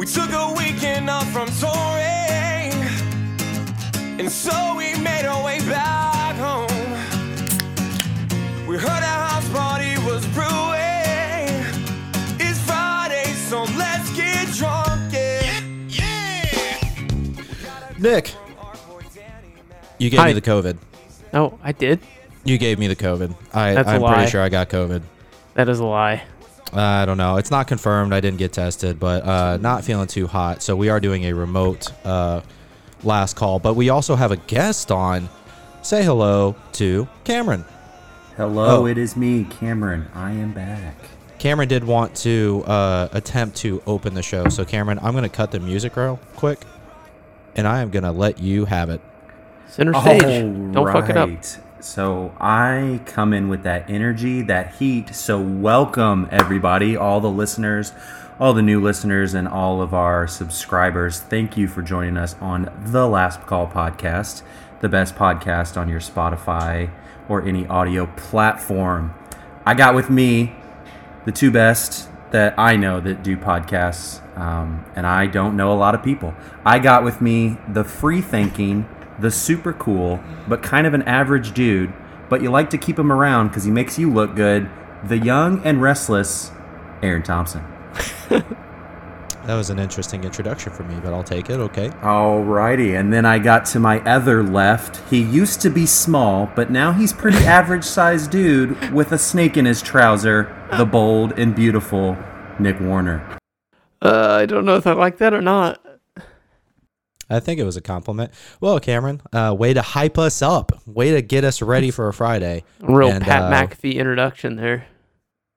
We took a weekend off from touring, and so we made our way back home. We heard a house party was brewing. It's Friday, so let's get drunk, yeah. Nick, you gave Hi. me the COVID. Oh, I did. You gave me the COVID. I, That's a I'm lie. pretty sure I got COVID. That is a lie. I don't know. It's not confirmed. I didn't get tested, but uh, not feeling too hot. So we are doing a remote uh, last call. But we also have a guest on. Say hello to Cameron. Hello, Oh. it is me, Cameron. I am back. Cameron did want to uh, attempt to open the show. So Cameron, I'm going to cut the music real quick, and I am going to let you have it. Center stage. Don't fuck it up. So I come in with that energy, that heat. So welcome everybody, all the listeners, all the new listeners, and all of our subscribers. Thank you for joining us on the Last Call podcast, the best podcast on your Spotify or any audio platform. I got with me the two best that I know that do podcasts, um, and I don't know a lot of people. I got with me the free thinking, the super cool, but kind of an average dude, but you like to keep him around because he makes you look good, the young and restless Aaron Thompson. That was an interesting introduction for me, but I'll take it. Okay. Alrighty, and then I got to my other left. He used to be small, but now he's pretty average sized dude with a snake in his trouser, the bold and beautiful Nick Warner. Uh, I don't know if I like that or not. I think it was a compliment. Well, Cameron, uh, way to hype us up. Way to get us ready for a Friday. Real And, Pat uh, McAfee introduction there.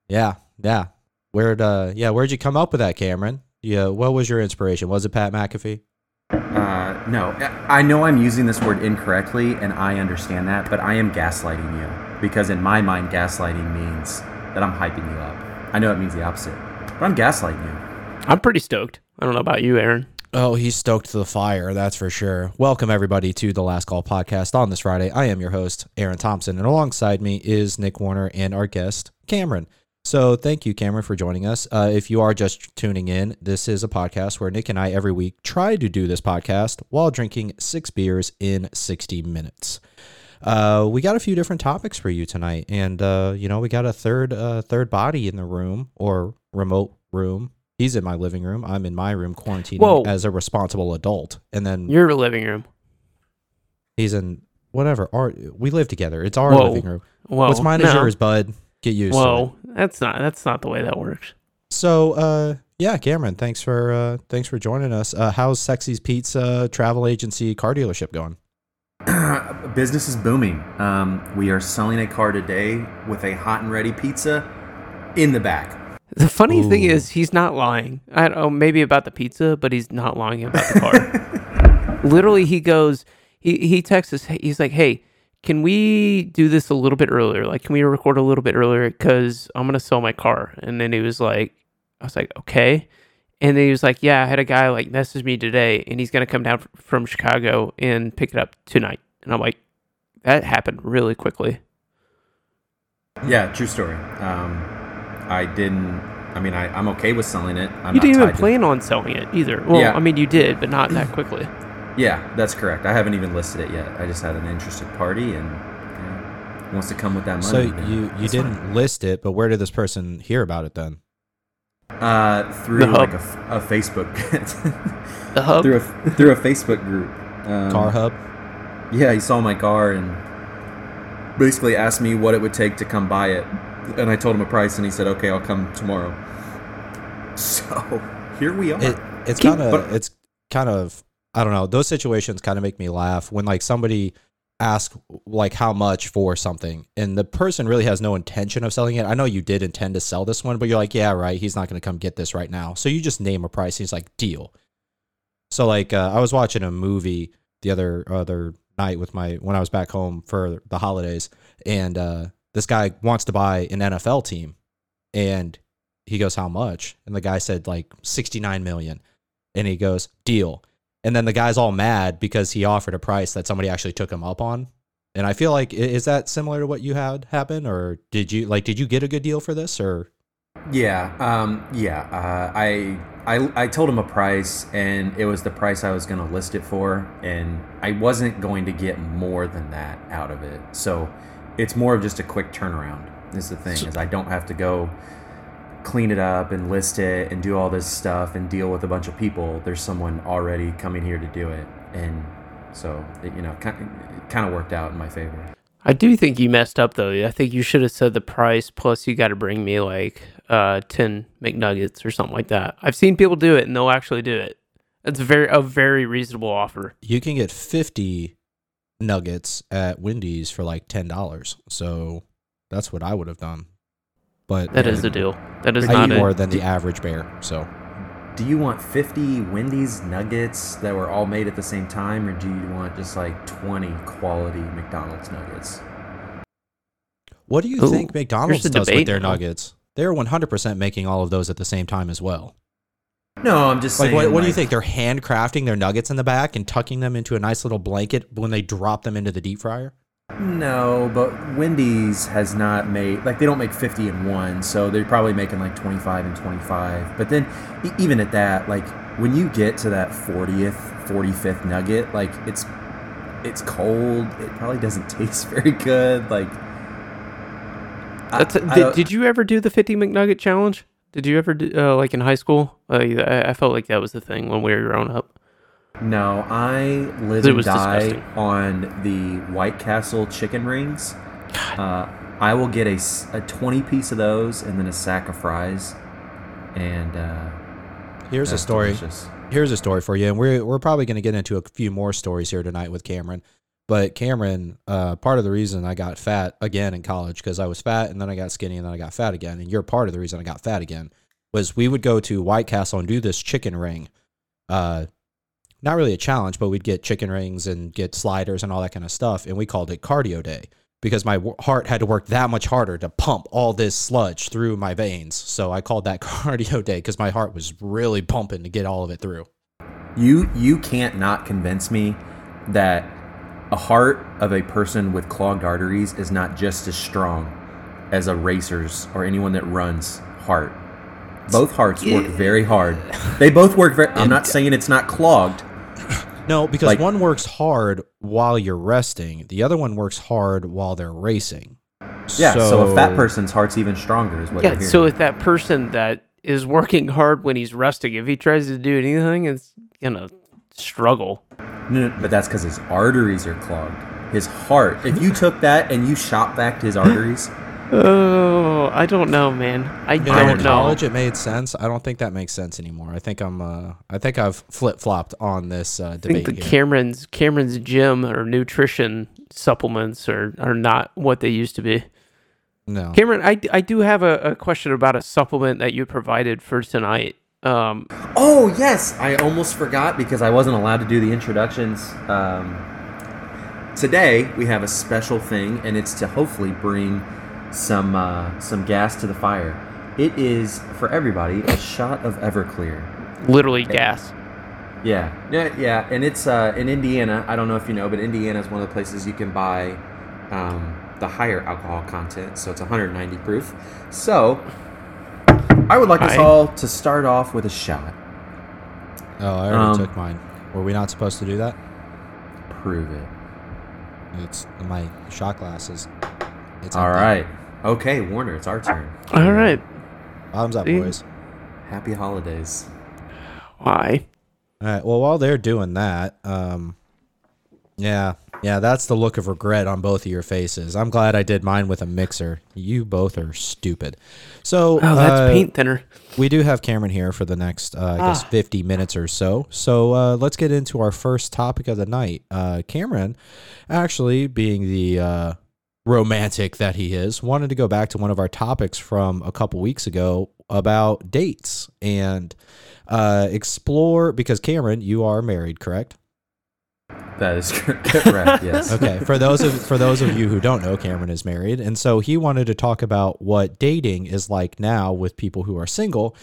Yeah, yeah. Where'd uh yeah, where'd you come up with that, Cameron? Yeah, what was your inspiration? Was it Pat McAfee? Uh, no, I know I'm using this word incorrectly, and I understand that, but I am gaslighting you because in my mind, gaslighting means that I'm hyping you up. I know it means the opposite, but I'm gaslighting you. I'm pretty stoked. I don't know about you, Aaron. Oh, he's stoked to the fire, that's for sure. Welcome everybody to the Last Call podcast on this Friday. I am your host, Aaron Thompson, and alongside me is Nick Warner and our guest, Cameron. So thank you, Cameron, for joining us. Uh, if you are just tuning in, this is a podcast where Nick and I every week try to do this podcast while drinking six beers in 60 minutes. Uh, we got a few different topics for you tonight, and uh, you know we got a third uh, third body in the room or remote room. He's in my living room. I'm in my room quarantining Whoa. as a responsible adult, and then Your living room. he's in whatever. Our we live together. It's our Whoa. living room. Whoa. What's mine is yours, bud. Get used to it. Whoa. That's not. That's not the way that works. So, uh, yeah, Cameron, thanks for uh, thanks for joining us. Uh, how's Sexy's Pizza travel agency car dealership going? Business is booming. Um, we are selling a car today with a hot and ready pizza in the back. The funny thing is, he's not lying. I don't know, maybe about the pizza, but he's not lying about the car. Literally, he goes, he, he texts us, he's like, hey, can we do this a little bit earlier? Like, can we record a little bit earlier? Because I'm going to sell my car. And then he was like, I was like, okay. And then he was like, yeah, I had a guy like message me today and he's going to come down f- from Chicago and pick it up tonight. And I'm like, that happened really quickly. Yeah, true story. Um, I didn't. I mean, I, I'm okay with selling it. I'm you didn't even tied to- plan on selling it either. Well, Yeah. I mean, you did, but not that quickly. Yeah, that's correct. I haven't even listed it yet. I just had an interested party and yeah, wants to come with that money. So then you you that's didn't fine. list it, but where did this person hear about it then? uh, through The like hub. a, f- a Facebook The hub. through a through a Facebook group. Um, Car Hub. Yeah, he saw my car and basically asked me what it would take to come buy it, and I told him a price, and he said, "Okay, I'll come tomorrow." So here we are. It it's kind of it's kind of I don't know. Those situations kind of make me laugh when like somebody asks like how much for something and the person really has no intention of selling it. I know you did intend to sell this one, but you're like, yeah, right. He's not going to come get this right now. So you just name a price. He's like, deal. So like uh, I was watching a movie the other other night with my when I was back home for the holidays, and uh, this guy wants to buy an NFL team, and he goes, "How much?" And the guy said like sixty nine million, and he goes, "Deal." And then the guy's all mad because he offered a price that somebody actually took him up on. And I feel like is that similar to what you had happen, or did you like did you get a good deal for this, or Yeah, um, yeah. Uh, I I, I told him a price, and it was the price I was going to list it for, and I wasn't going to get more than that out of it. So it's more of just a quick turnaround. Is the thing is I don't have to go clean it up and list it and do all this stuff and deal with a bunch of people. There's someone already coming here to do it, and so it, you know, kind of, kind of worked out in my favor. I do think you messed up though. I think you should have said the price plus you got to bring me like uh 10 McNuggets or something like that. I've seen people do it and they'll actually do it. It's very a very reasonable offer. You can get 50 nuggets at Wendy's for like $10. So that's what I would have done. But That is the deal. That is I not eat a, more than the average bear. So Do you want 50 Wendy's nuggets that were all made at the same time, or do you want just like 20 quality McDonald's nuggets? what do you Ooh, think McDonald's the does with their nuggets? They're 100% making all of those at the same time as well. No, I'm just Like, saying. what, what do you think? They're handcrafting their nuggets in the back and tucking them into a nice little blanket when they drop them into the deep fryer? No, but Wendy's has not made like they don't make 50 in one, so they're probably making like 25 and 25. But then e- even at that, like when you get to that 40th, 45th nugget, like it's it's cold. It probably doesn't taste very good. Like I- That's a, I did, don't- did you ever do the 50 McNugget challenge? Did you ever do uh, like in high school? Uh, I, I felt like that was the thing when we were growing up. No, I live It and die disgusting. on the White Castle chicken rings. Uh, I will get a, a 20 piece of those and then a sack of fries. And uh, Here's a story. delicious. here's a story for you, and we're we're probably going to get into a few more stories here tonight with Cameron. But Cameron, uh, part of the reason I got fat again in college because I was fat and then I got skinny and then I got fat again, and you're part of the reason I got fat again was we would go to White Castle and do this chicken ring. Uh, not really a challenge, but we'd get chicken rings and get sliders and all that kind of stuff, and we called it cardio day because my heart had to work that much harder to pump all this sludge through my veins. So I called that cardio day because my heart was really pumping to get all of it through. You you can't not convince me that a heart of a person with clogged arteries is not just as strong as a racer's or anyone that runs heart. Both hearts work very hard. They both work very. I'm not saying it's not clogged. No, because Like- one works hard while you're resting, the other one works hard while they're racing. Yeah. So, a fat person's heart's even stronger, is what. Yeah. you're hearing. So if that person that is working hard when he's resting, if he tries to do anything, it's gonna struggle. No, no, but that's because his arteries are clogged. His heart. If you took that and you shot back his arteries, Oh, I don't know, man. I You don't know. in know. college, it made sense. I don't think that makes sense anymore. I think I'm. Uh, I think I've flip flopped on this uh, I think the here. Cameron's Cameron's gym or nutrition supplements are, are not what they used to be. no, Cameron, I, I do have a, a question about a supplement that you provided for tonight. Um, Oh yes, I almost forgot because I wasn't allowed to do the introductions. Um, today we have a special thing, and it's to hopefully bring some uh, some gas to the fire. It is for everybody a shot of Everclear. literally gas. Yeah, yeah, yeah, and it's uh, in Indiana. I don't know if you know, but Indiana is one of the places you can buy um, the higher alcohol content. So it's 190 proof. So I would like us all to start off with a shot. oh, I already um, took mine. Were we not supposed to do that? Prove it. It's my shot glasses. It's All empty. right. Okay, Warner, it's our turn. All right. Bottoms up, See? boys. Happy holidays. Why? All right. Well, while they're doing that, um, yeah, yeah, that's the look of regret on both of your faces. I'm glad I did mine with a mixer. You both are stupid. So, Oh, that's uh, paint thinner. we do have Cameron here for the next, uh, I guess, 50 minutes or so. So uh, let's get into our first topic of the night. Uh, Cameron, actually, being the uh, romantic that he is, wanted to go back to one of our topics from a couple weeks ago about dates and uh, explore, because Cameron, you are married, correct? That is correct. Yes. Okay. For those of for those of you who don't know, Cameron is married, and so he wanted to talk about what dating is like now with people who are single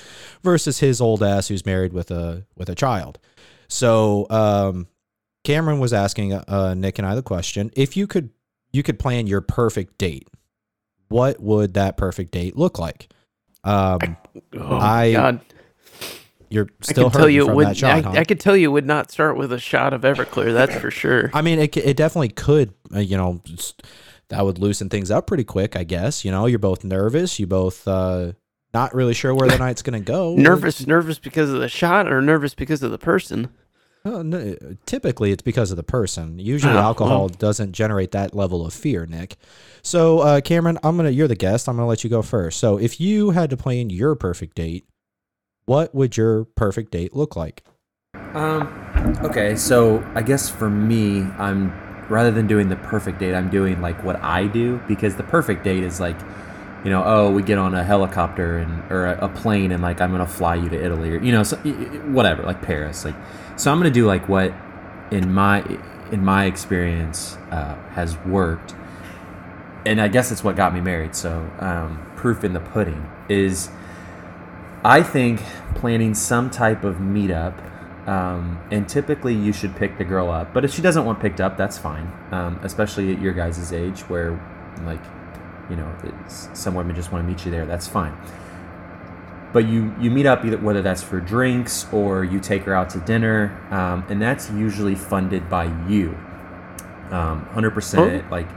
versus his old ass who's married with a with a child. So um, Cameron was asking uh, Nick and I the question: if you could you could plan your perfect date, what would that perfect date look like? Um, Oh, I- God. You're I still can tell hurting you it from would. that shot. I, huh? I could tell you would not start with a shot of Everclear. That's for sure. I mean, it, it definitely could, uh, you know, that would loosen things up pretty quick, I guess. You know, you're both nervous. You both uh, not really sure where the night's going to go. Nervous, nervous because of the shot, or nervous because of the person. Uh, no, typically, it's because of the person. Usually, Oh, alcohol well. doesn't generate that level of fear, Nick. So, uh, Cameron, I'm gonna. You're the guest. I'm gonna let you go first. So, if you had to plan your perfect date, what would your perfect date look like? Um, okay, so I guess for me, I'm rather than doing the perfect date, I'm doing like what I do because the perfect date is like, you know, oh, we get on a helicopter and or a, plane and like I'm gonna fly you to Italy or you know, so, whatever, like Paris, like. So I'm gonna do like what in my in my experience uh, has worked, and I guess it's what got me married. So um, proof in the pudding is. I think planning some type of meetup, um, and typically you should pick the girl up. But if she doesn't want picked up, that's fine. Um, especially at your guys' age, where like, you know, it's, some women just want to meet you there. That's fine. But you you meet up either whether that's for drinks or you take her out to dinner, um, and that's usually funded by you, um, hundred percent. Like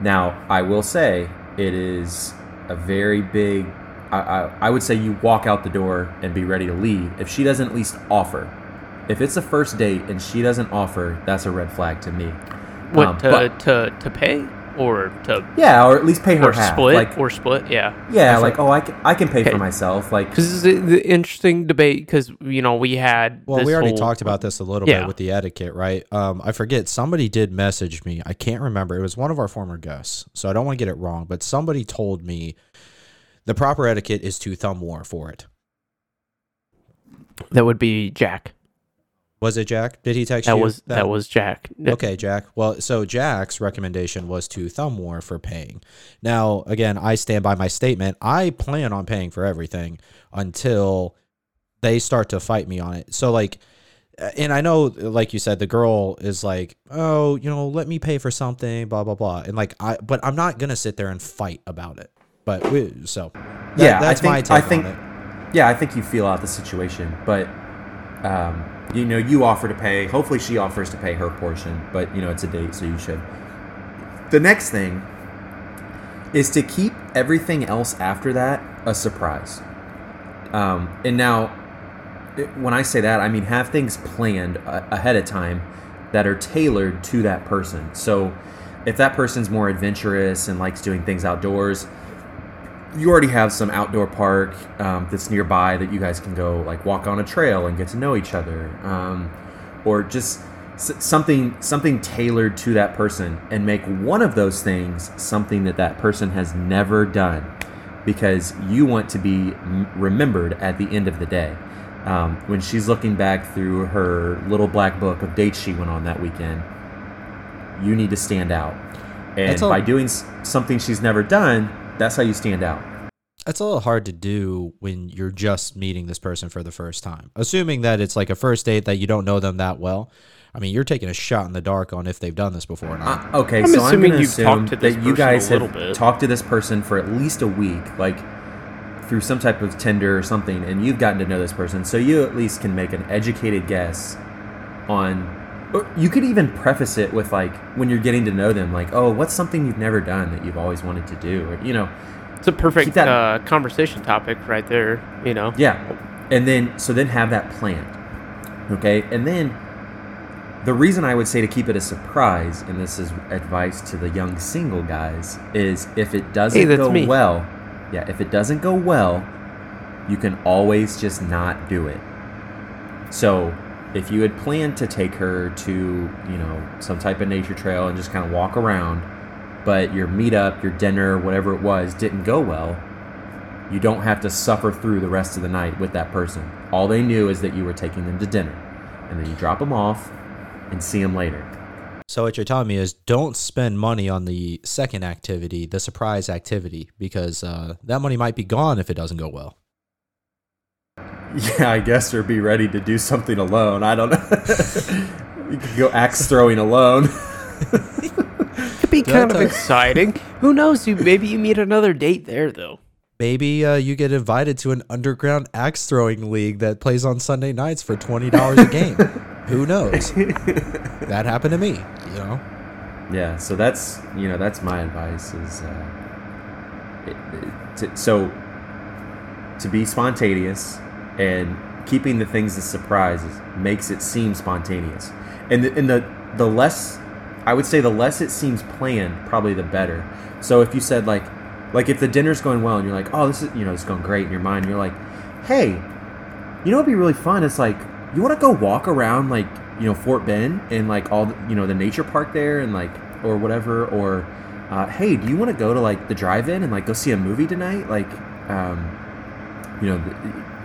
now, I will say it is a very big. I, I, I would say you walk out the door and be ready to leave if she doesn't at least offer. If it's a first date and she doesn't offer, that's a red flag to me. What Um, to, but- to to pay or to yeah, or at least pay her or half. split Like, or split? Yeah. yeah, like oh, I can, I can pay Okay. for myself. Like Because this is the interesting debate. Because you know we had. Well, this we already whole- talked about this a little Yeah. bit with the etiquette, right? Um, I forget somebody did message me. I can't remember. It was one of our former guests, so I don't want to get it wrong. But somebody told me the proper etiquette is to thumb war for it. That would be Jack. Was it Jack? Did he text That you? was that was Jack. Okay, Jack. Well, so Jack's recommendation was to thumb war for paying. Now, again, I stand by my statement. I plan on paying for everything until they start to fight me on it. So, like, uh, and I know, like you said, the girl is like, oh, you know, let me pay for something, blah blah blah, and like, I, but I'm not gonna sit there and fight about it. But we, so, that- Yeah, I that's think- my I think- yeah, I think you feel out the situation, but um, you know, you offer to pay. Hopefully, she offers to pay her portion, but you know, it's a date, so you should. The next thing is to keep everything else after that a surprise. Um, and now, when I say that, I mean have things planned a- ahead of time that are tailored to that person. So, if that person's more adventurous and likes doing things outdoors, you already have some outdoor park um, that's nearby that you guys can go like walk on a trail and get to know each other um, or just s- something something tailored to that person and make one of those things something that that person has never done because you want to be m- remembered at the end of the day. Um, when she's looking back through her little black book of dates she went on that weekend you need to stand out. And That's a- by doing s- something she's never done that's how you stand out That's a little hard to do when you're just meeting this person for the first time. Assuming that it's like a first date that you don't know them that well. I mean, you're taking a shot in the dark on if they've done this before or not. Uh, okay, I'm so I'm assuming going to you've talked assume to this that you person a guys little have bit. talked to this person for at least a week, like through some type of Tinder or something, and you've gotten to know this person, so you at least can make an educated guess on. Or you could even preface it with like when you're getting to know them, like, "Oh, what's something you've never done that you've always wanted to do?" Or you know, It's a perfect that- uh, conversation topic right there. You know. Yeah. And then, so then have that planned. Okay. And then the reason I would say to keep it a surprise, and this is advice to the young single guys, is if it doesn't Hey, go me. well, yeah, if it doesn't go well, you can always just not do it. So if you had planned to take her to, you know, some type of nature trail and just kind of walk around, but your meetup, your dinner, whatever it was, didn't go well, you don't have to suffer through the rest of the night with that person. All they knew is that you were taking them to dinner. And then you drop them off and see them later. So what you're telling me is don't spend money on the second activity, the surprise activity, because uh, that money might be gone if it doesn't go well. Yeah, I guess or be ready to do something alone. I don't know. you could go axe throwing alone. it Could be kind of exciting. Who knows? You maybe you meet another date there though. maybe uh, you get invited to an underground axe throwing league that plays on Sunday nights for twenty dollars a game. Who knows? that happened to me. You know. Yeah, so that's you know that's my advice is uh, it, it- to, so to be spontaneous and keeping the things as surprises makes it seem spontaneous, and the, and the the less I would say the less it seems planned, probably the better. So if you said like like if the dinner's going well and you're like oh this is you know it's going great in your mind, you're like hey you know what'd be really fun? It's like you want to go walk around like you know Fort Ben and like all the, you know the nature park there and like or whatever or uh, hey, do you want to go to like the drive-in and like go see a movie tonight? Like um, you know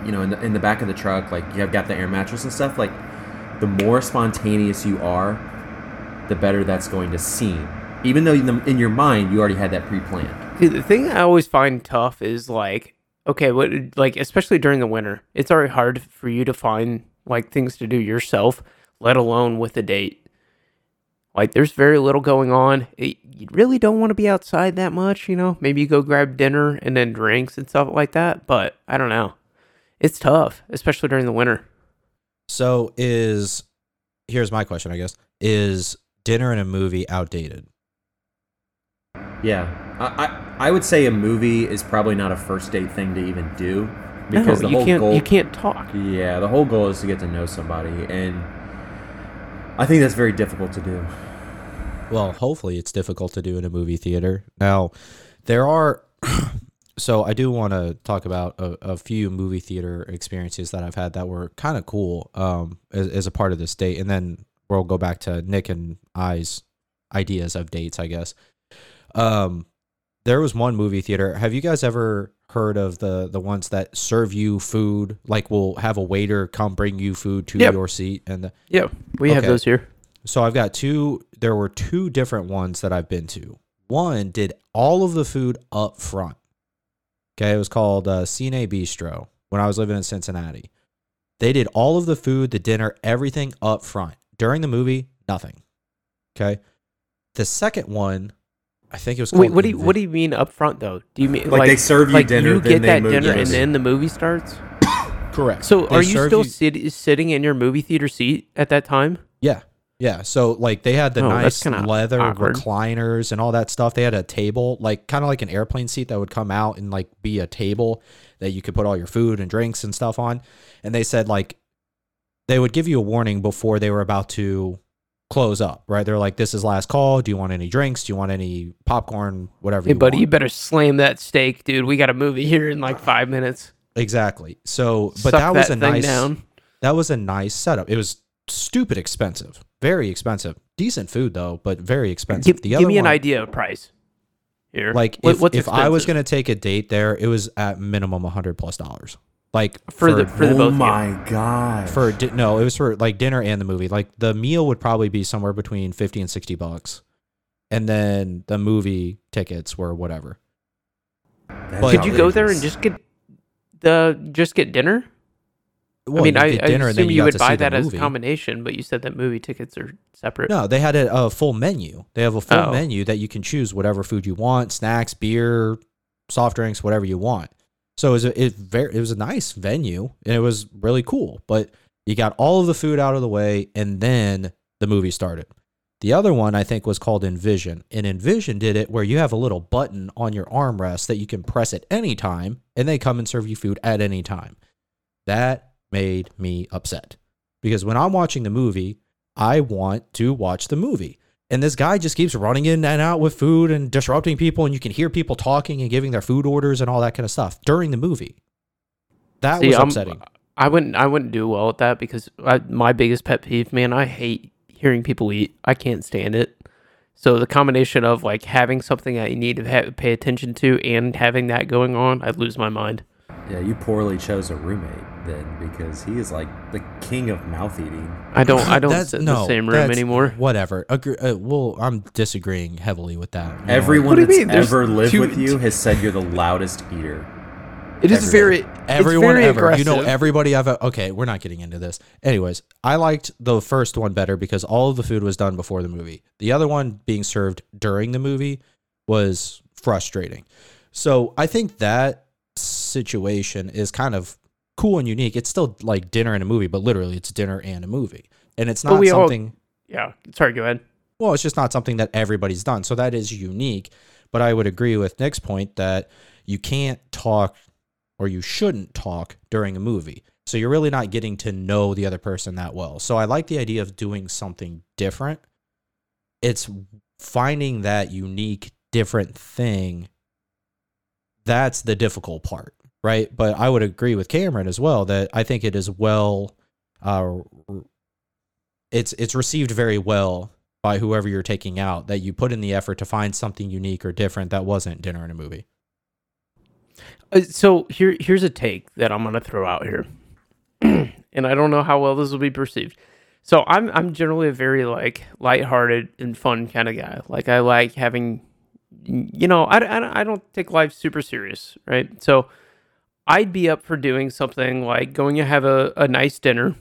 you know in the, in the back of the truck like you have got the air mattress and stuff. Like the more spontaneous you are, the better that's going to seem. Even though in, your mind you already had that pre-planned. See, the thing I always find tough is like, okay, what like especially during the winter, it's already hard for you to find like things to do yourself, let alone with a date. Like, there's very little going on. It, you really don't want to be outside that much, you know. Maybe you go grab dinner and then drinks and stuff like that. But I don't know. It's tough, especially during the winter. So is here's my question, I guess. Is dinner in a movie outdated? Yeah, I, I I would say a movie is probably not a first date thing to even do because no, the you whole can't. goal You can't talk. Yeah, the whole goal is to get to know somebody, and I think that's very difficult to do. Well, hopefully it's difficult to do in a movie theater. Now, there are so I do want to talk about a, a few movie theater experiences that I've had that were kind of cool um, as, as a part of this date, and then we'll go back to Nick and I's ideas of dates, I guess. Um, there was one movie theater. Have you guys ever heard of the the ones that serve you food? Like, we'll have a waiter come bring you food to Yep. your seat, and the, Yeah, we have those here. so I've got two. There were two different ones that I've been to. One did all of the food up front. Okay, it was called uh, Cine Bistro when I was living in Cincinnati. They did all of the food, the dinner, everything up front. During the movie, nothing. Okay. The second one, I think it was. Called Wait, what do you Invi- what do you mean up front though? Do you mean Like, they serve you like dinner, You then get they that move- dinner, yes. and then the movie starts. Correct. So, They are you serve still sit, sitting in your movie theater seat at that time? Yeah. Yeah. So like they had the Oh, nice leather awkward. recliners and all that stuff. They had a table, like kind of like an airplane seat that would come out and like be a table that you could put all your food and drinks and stuff on. And they said like they would give you a warning before they were about to close up, right? They're like, This is last call. Do you want any drinks? Do you want any popcorn? Whatever Hey, you buddy, want. you better slam that steak, dude. We got a movie here in like five minutes. Exactly. So but Suck that was a nice down. that was a nice setup. It was stupid expensive. Very expensive. Decent food though, but very expensive. Give, the give other me an idea of price. Here, Like What- if, what's if I was gonna take a date there, it was at minimum a hundred plus dollars. Like For the- for the oh both of you. Oh my god! for di- no, it was for like dinner and the movie. Like the meal would probably be somewhere between fifty and sixty bucks, and then the movie tickets were whatever. That's But- could you go there and just get the just get dinner? Well, I mean, I, I dinner and then assume you, you would buy that as a combination, but you said that movie tickets are separate. No, they had a, a full menu. They have a full Oh. menu that you can choose whatever food you want, snacks, beer, soft drinks, whatever you want. So it was a, it very it was a nice venue and it was really cool. But you got all of the food out of the way and then the movie started. The other one I think was called Envision. And Envision did it where you have a little button on your armrest that you can press at any time and they come and serve you food at any time. That made me upset. Because when I'm watching the movie, I want to watch the movie. And this guy just keeps running in and out with food and disrupting people, and you can hear people talking and giving their food orders and all that kind of stuff during the movie. That See, was I'm- upsetting. I wouldn't. I wouldn't do well at that because I, my biggest pet peeve, man. I hate hearing people eat. I can't stand it. So the combination of like having something that you need to ha- pay attention to and having that going on, I'd lose my mind. Yeah, you poorly chose a roommate then because he is like the king of mouth eating. I don't. I don't That's- sit in the same room that's- anymore. Whatever. Agree, uh, well, I'm disagreeing heavily with that. you. Everyone What that's mean? There's ever lived two- with you has said you're the loudest eater. It is very. everyone it's very ever. You know, everybody I've okay. We're not getting into this. Anyways, I liked the first one better because all of the food was done before the movie. The other one being served during the movie was frustrating. So I think that situation is kind of cool and unique. It's still like dinner and a movie, but literally it's dinner and a movie. And it's not we all- something Yeah. Sorry, go ahead. well, it's just not something that everybody's done. So that is unique. But I would agree with Nick's point that you can't talk or you shouldn't talk during a movie. So you're really not getting to know the other person that well. So I like the idea of doing something different. It's finding that unique, different thing. That's the difficult part, right? But I would agree with Cameron as well that I think it is well, uh, it's it's received very well by whoever you're taking out that you put in the effort to find something unique or different that wasn't dinner and a movie. Uh, so here here's a take that I'm gonna throw out here, and I don't know how well this will be perceived. So I'm I'm generally a very like lighthearted and fun kind of guy. Like I like having, you know, I, I, I don't take life super serious, right? So I'd be up for doing something like going to have a, a nice dinner,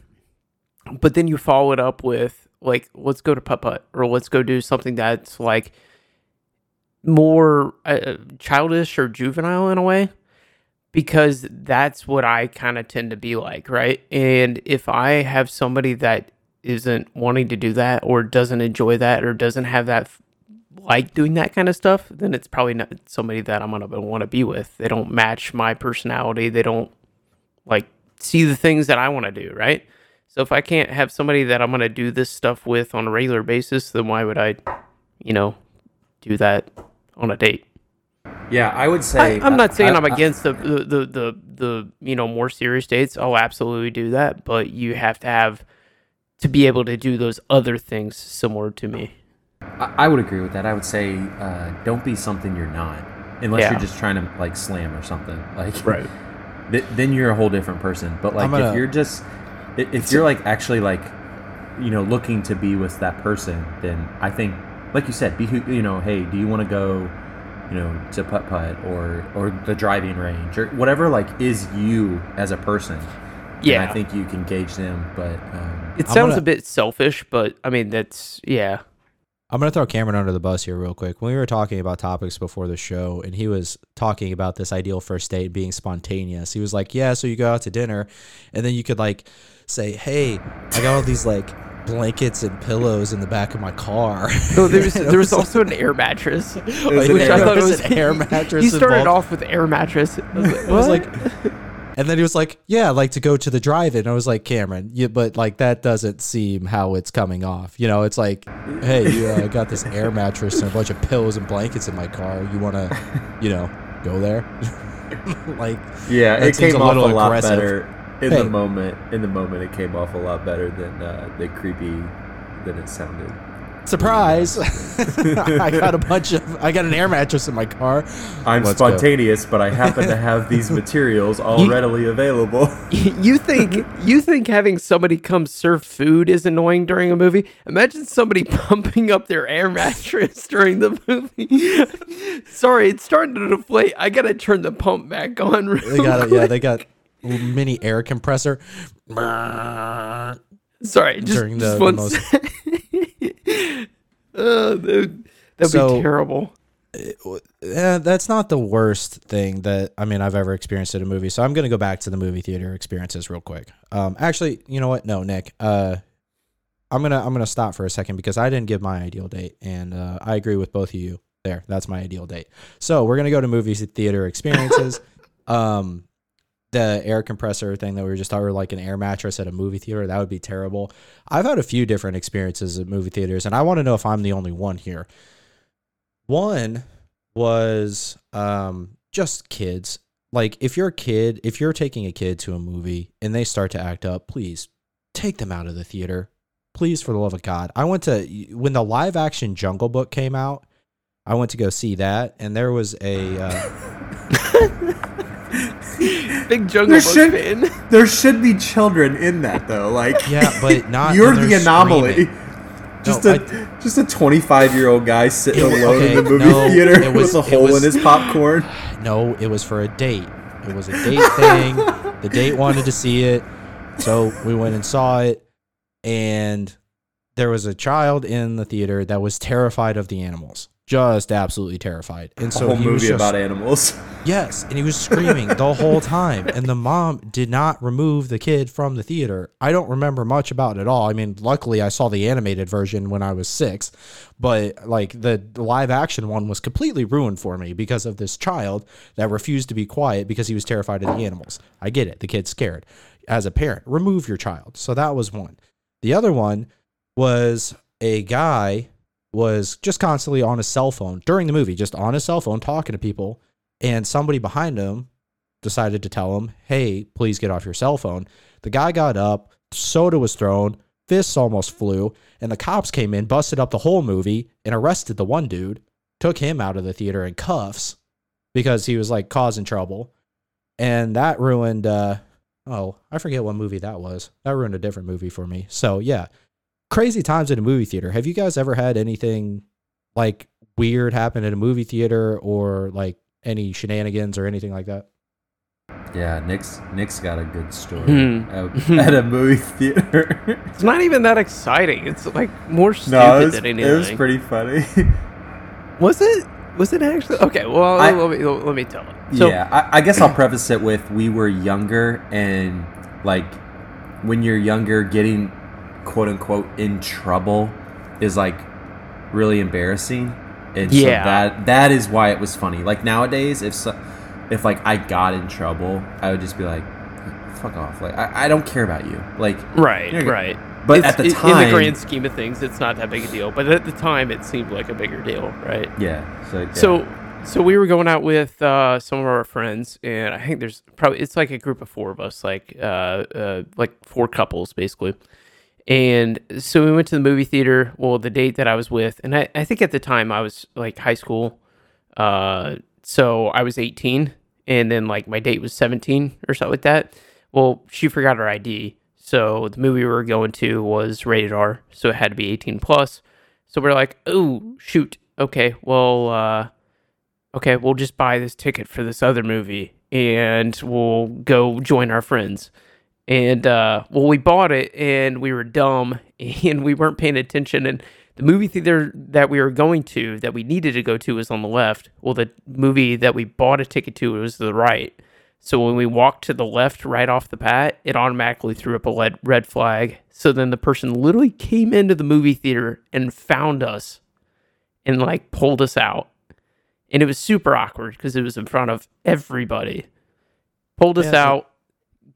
but then you follow it up with like let's go to putt putt or let's go do something that's like more uh, childish or juvenile in a way because that's what I kind of tend to be like, right? And if I have somebody that isn't wanting to do that or doesn't enjoy that or doesn't have that like doing that kind of stuff, then it's probably not somebody that I'm gonna want to be with. They don't match my personality. They don't like see the things that I want to do, right? So if I can't have somebody that I'm gonna do this stuff with on a regular basis, then why would I, you know, do that on a date? Yeah, I would say I'm not saying I- I, am I- against the, the the the the you know more serious dates. I'll absolutely do that, but you have to have to be able to do those other things similar to me. I, I would agree with that. I would say uh, don't be something you're not, unless Yeah. you're just trying to like slam or something. Like Right. th- then you're a whole different person. But like gonna- if you're just if you're like actually like you know looking to be with that person, then I think like you said, be who you know. Hey, do you want to go? You know, to putt putt or or the driving range or whatever. Like, is you as a person? And Yeah. I think you can gauge them. But um, It sounds gonna- a bit selfish, but I mean that's yeah. I'm going to throw Cameron under the bus here real quick. When we were talking about topics before the show, and he was talking about this ideal first date being spontaneous, he was like, Yeah, so you go out to dinner, and then you could like say, Hey, I got all these like blankets and pillows in the back of my car. No, there was there was also an air mattress, Like, which I thought it was was an air mattress He started involved. off with air mattress. I was like, I was "What?" like, and then he was like, "Yeah, like to go to the drive-in." I was like, "Cameron, yeah, but like that doesn't seem how it's coming off. You know, it's like, hey, you uh, got this air mattress and a bunch of pillows and blankets in my car. You want to, you know, go there? like, Yeah, it came a off a lot aggressive. better in Hey. the moment. In the moment, it came off a lot better than uh, the creepy than it sounded. Surprise! I got a bunch of, I got an air mattress in my car. I'm Let's go. spontaneous, but I happen to have these materials all You- readily available. you think you think having somebody come serve food is annoying during a movie? Imagine somebody pumping up their air mattress during the movie. Sorry, it's starting to deflate. I gotta turn the pump back on. Real They got, it. yeah, they got a mini air compressor. Sorry, just, during the- just the most- sec. uh, that, that'd So- be terrible. Yeah, that's not the worst thing that I mean I've ever experienced at a movie. So I'm gonna go back to the movie theater experiences real quick. Um, actually, you know what? No, Nick. Uh, I'm gonna I'm gonna stop for a second because I didn't give my ideal date, and uh, I agree with both of you. There, that's my ideal date. So we're gonna go to movie theater experiences. um, the air compressor thing that we were just talking, or like an air mattress at a movie theater, that would be terrible. I've had a few different experiences at movie theaters, and I want to know if I'm the only one here. One was um, just kids. Like, if you're a kid, if you're taking a kid to a movie and they start to act up, please take them out of the theater. Please, for the love of God. I went to, when the live action Jungle Book came out, I went to go see that, and there was a. Uh, Big Jungle There Book should- fan. there should be children in that though. Like yeah, but not. you're the anomaly. screaming. Just No, a just a 25 year old guy sitting It- alone okay, in the movie no, theater it was- with a it hole was- in his popcorn. No, it was for a date. It was a date thing. The date wanted to see it. So we went and saw it. And there was a child in the theater that was terrified of the animals. Just absolutely terrified. And A so whole he was movie just, about animals. Yes, and he was screaming the whole time. And the mom did not remove the kid from the theater. I don't remember much about it at all. I mean, luckily I saw the animated version when I was six, but like the live action one was completely ruined for me because of this child that refused to be quiet because he was terrified of the animals. I get it. The kid's scared. As a parent, remove your child. So that was one. The other one was a guy was just constantly on his cell phone during the movie, just on his cell phone talking to people and somebody behind him decided to tell him, "Hey, please get off your cell phone." The guy got up, soda was thrown, fists almost flew, and the cops came in, busted up the whole movie, and arrested the one dude, took him out of the theater in cuffs because he was like causing trouble, and that ruined. uh Oh, I forget what movie that was. That ruined a different movie for me. So yeah, crazy times in a movie theater. Have you guys ever had anything like weird happen at a movie theater or like any shenanigans or anything like that? yeah, Nick's Nick's got a good story Hmm. at, at a movie theater. It's not even that exciting. It's like more stupid no, was, than anything. it was pretty funny. Was it? Was it actually? Okay, well, I- let, me, let me tell it. So, yeah, I, I guess I'll preface it with we were younger and like when you're younger, getting quote unquote in trouble is like really embarrassing. And so that that is why it was funny. Like nowadays, if so, if like I got in trouble, I would just be like, "Fuck off!" Like I, I don't care about you. Like right, right. But It's- at the in- in the grand scheme of things, it's not that big a deal. But at the time, it seemed like a bigger deal, right? yeah. So yeah. So, so we were going out with uh, some of our friends, and I think there's probably it's like a group of four of us, like uh, uh, like four couples basically. And so we went to the movie theater. Well, the date that I was with, and I, I think at the time I was like high school, uh, so I was 18, and then like my date was 17 or something like that. Well, she forgot her ID, so the movie we were going to was rated R, so it had to be 18 plus. So we're like, oh shoot, okay, well, uh, okay, we'll just buy this ticket for this other movie and we'll go join our friends. And uh, well, we bought it and we were dumb and we weren't paying attention. And the movie theater that we were going to, that we needed to go to, was on the left. Well, the movie that we bought a ticket to was the right. So when we walked to the left right off the bat, it automatically threw up a red, red flag. So then the person literally came into the movie theater and found us and like pulled us out. And it was super awkward because it was in front of everybody. Pulled us Yeah, so- out,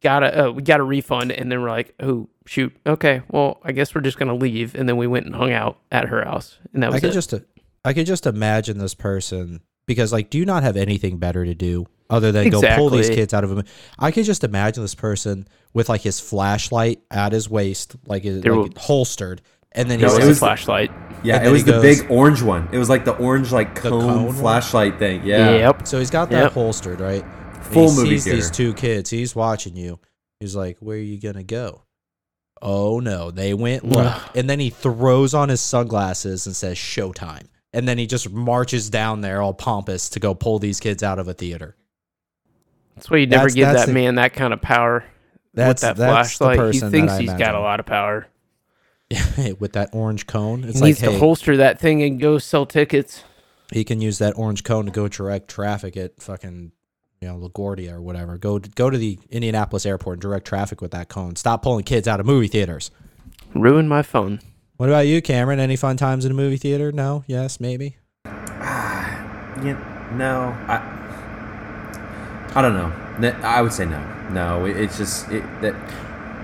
got a uh, we got a refund, and then we're like, oh shoot, okay, well I guess we're just gonna leave. And then we went and hung out at her house, and that was I was could it. just I could just imagine this person because like do you not have anything better to do other than go pull these kids out of him? I could just imagine this person with like his flashlight at his waist, like, it, like were- holstered, and then There he's was it a like, flashlight. yeah, and it was the goes- big orange one. It was like the orange like The cone, cone one? flashlight thing. Yeah. Yep. so he's got that Yep. holstered right. Full he movie sees these two kids. He's watching you. He's like, "Where are you gonna go?" Oh no, they went left, and then he throws on his sunglasses and says "Showtime," and then he just marches down there all pompous to go pull these kids out of a theater. That's why you never That's- give that's that the- man that kind of power That's with that that's the flashlight. He thinks that I he's got a lot of power. with that orange cone. It's he like, needs hey, to holster that thing and go sell tickets. he can use that orange cone to go direct traffic at fucking, you know, LaGuardia or whatever. Go go to the Indianapolis airport and direct traffic with that cone. Stop pulling kids out of movie theaters. Ruin my phone. What about you, Cameron? Any fun times in a movie theater? No? Yes? Maybe? Yeah, no, I, I don't know. I would say no. No, it, it's just it, that.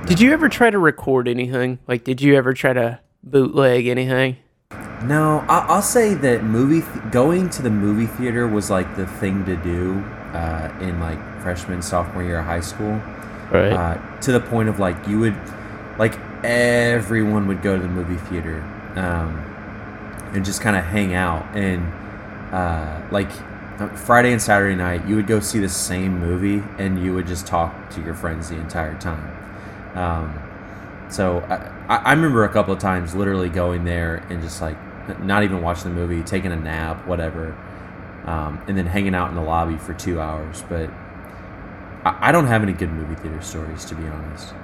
Did you ever try to record anything? Like, did you ever try to bootleg anything? No, I, I'll say that movie th- going to the movie theater was like the thing to do uh, in like freshman sophomore year of high school. Right. Uh, to the point of like you would like everyone would go to the movie theater um, and just kind of hang out and uh, like Friday and Saturday night you would go see the same movie and you would just talk to your friends the entire time. Um, so I I remember a couple of times literally going there and just like not even watching the movie, taking a nap, whatever, um, and then hanging out in the lobby for two hours. But I, I don't have any good movie theater stories to be honest.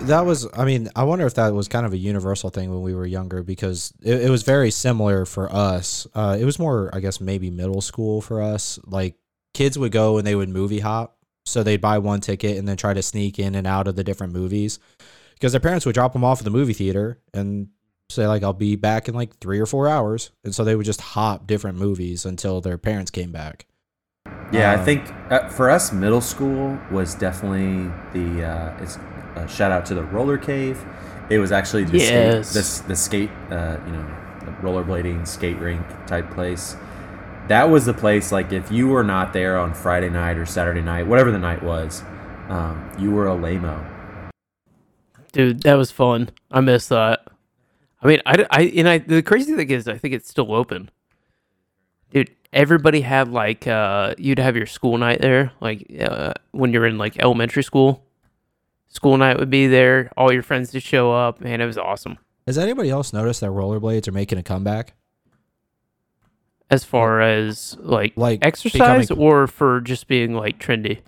that was i mean i wonder if that was kind of a universal thing when we were younger because it, it was very similar for us uh, it was more i guess maybe middle school for us like kids would go and they would movie hop so they'd buy one ticket and then try to sneak in and out of the different movies because their parents would drop them off at the movie theater and say like i'll be back in like three or four hours and so they would just hop different movies until their parents came back Yeah, I Um, think uh, for us, middle school was definitely the. Uh, it's uh, shout out to the roller cave. It was actually the Yes. skate, the, the skate, uh, you know, the rollerblading skate rink type place. That was the place. Like, if you were not there on Friday night or Saturday night, whatever the night was, um, you were a lameo. Dude, that was fun. I miss that. I mean, I, I, and I, the crazy thing is, I think it's still open. Dude, everybody had like, uh, you'd have your school night there, like, uh, when you're in like elementary school. School night would be there. All your friends to show up. Man, it was awesome. has anybody else noticed that rollerblades are making a comeback As far as like, Like, exercise becoming- or for just being like trendy.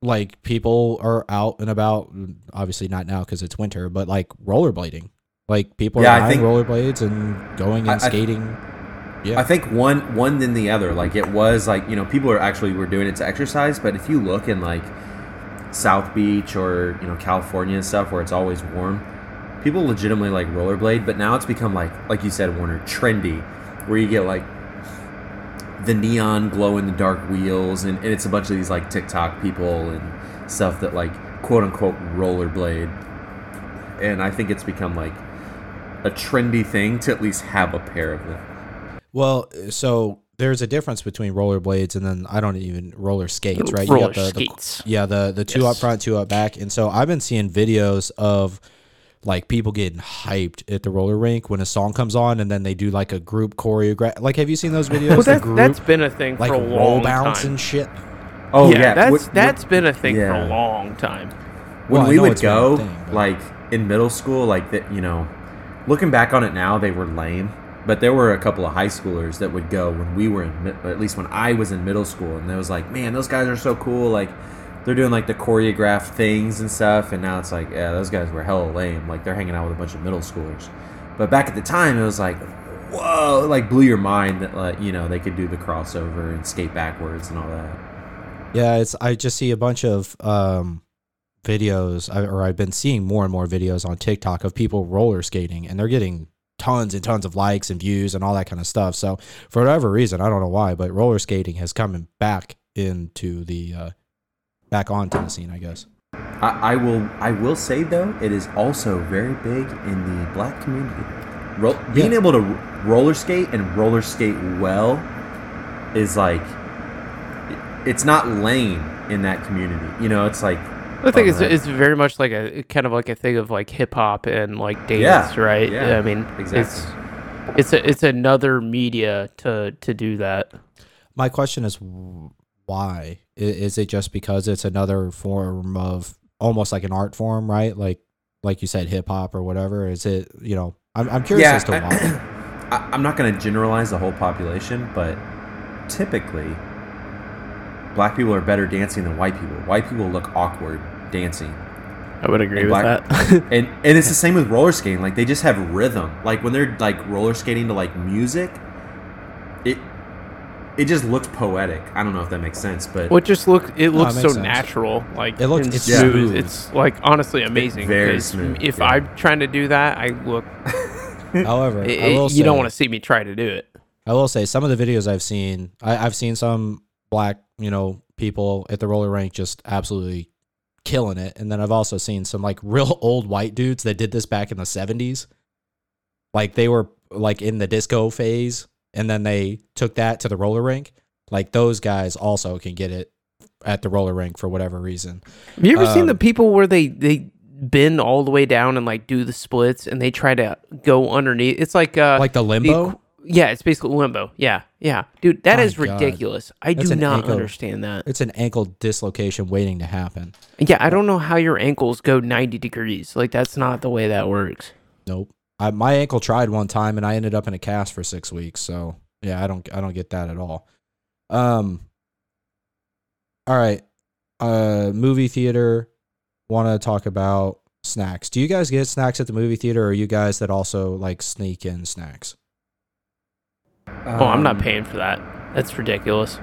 like people are out and about obviously not now because it's winter but like rollerblading like people Yeah, are buying rollerblades and going and I- I- skating yeah I think one one than the other. Like it was like you know people are actually were doing it to exercise, but if you look in like South Beach or you know California and stuff where it's always warm, people legitimately like rollerblade. But now it's become like like you said, Warner, trendy, where you get like the neon glow in the dark wheels, and, and it's a bunch of these like TikTok people and stuff that like quote unquote rollerblade. And I think it's become like a trendy thing to at least have a pair of them. well so there's a difference between rollerblades and then i don't even roller skates right Roller the, the- skates. yeah the the two Yes. up front two up back and so i've been seeing videos of like people getting hyped at the roller rink when a song comes on and then they do like a group choreograph like have you seen those videos Well, that's, group, that's been a thing like for a roll long bounce time. and shit Oh yeah, yeah, that's What- what- that's been a thing for a long time. when Well, we would it's been a go thing, like in middle school like that you know looking back on it now they were lame. But there were a couple of high schoolers that would go when we were in at least when i was in middle school and it was like man those guys are so cool like they're doing like the choreographed things and stuff. And now it's like yeah those guys were hella lame like they're hanging out with a bunch of middle schoolers. But back at the time it was like whoa like blew your mind that like you know they could do the crossover and skate backwards and all that. Yeah, it's I just see a bunch of um videos or I've been seeing more and more videos on TikTok of people roller skating and they're getting tons and tons of likes and views and all that kind of stuff. So for whatever reason, I don't know why, but roller skating has come back into the uh back onto the scene, I guess. I, I will. I will say though, it is also very big in the black community. Ro- being Yeah. able to roller skate and roller skate well is like it's not lame in that community. You know, it's like I think it's Alright. it's very much like a kind of like a thing of like hip hop and like dance, Yeah, right? yeah, I mean, exactly. it's it's a, it's another media to to do that. My question is why? Is it just because it's another form of almost like an art form, right? Like like you said hip hop or whatever. Is it, you know, I'm I'm curious as to why. I, I'm not going to generalize the whole population, but typically, black people are better dancing than white people. White people look awkward dancing. I would agree And with black- that. and and it's the same with roller skating. Like they just have rhythm. Like when they're like roller skating to like music, it it just looks poetic. I don't know if that makes sense, but well, it just look it No, it looks makes so sense. natural. Like It looks- it's smooth. smooth. It's like honestly amazing. very 'cause smooth, If yeah. I'm trying to do that, I look. However, it- I will you don't want to see me try to do it. I will say some of the videos I've seen, I, I've seen some black, you know, people at the roller rink just absolutely killing it, and then I've also seen some like real old white dudes that did this back in the seventies, like they were like in the disco phase, and then they took that to the roller rink. Like those guys also can get it at the roller rink for whatever reason. Have you ever seen the Um, people where they they bend all the way down and like do the splits and they try to go underneath? It's like uh Like the the limbo. equ- yeah, it's basically limbo. Yeah, yeah, dude, that My is God. ridiculous. I That's do an not ankle- understand that. it's an ankle dislocation waiting to happen. Yeah, I don't know how your ankles go ninety degrees. Like that's not the way that works. Nope. I, my ankle tried one time and I ended up in a cast for six weeks. So yeah, I don't I don't get that at all. Um. All right. Uh, movie theater. Want to talk about snacks. Do you guys get snacks at the movie theater, or are you guys that also like sneak in snacks? Oh, I'm not Um, paying for that. That's ridiculous.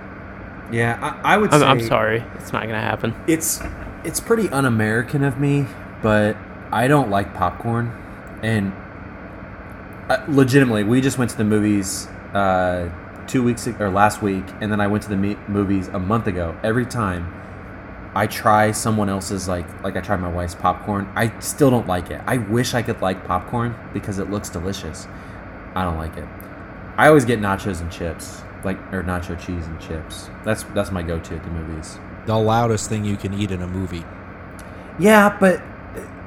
Yeah, I, I would I'm, say I'm sorry. It's not gonna happen. It's it's pretty un-American of me, but I don't like popcorn, and uh, legitimately, we just went to the movies uh, two weeks or last week, and then I went to the me- movies a month ago. Every time I try someone else's like like I tried my wife's popcorn, I still don't like it. I wish I could like popcorn because it looks delicious. I don't like it. I always get nachos and chips, like or nacho cheese and chips. That's that's my go-to at the movies. The loudest thing you can eat in a movie. Yeah, but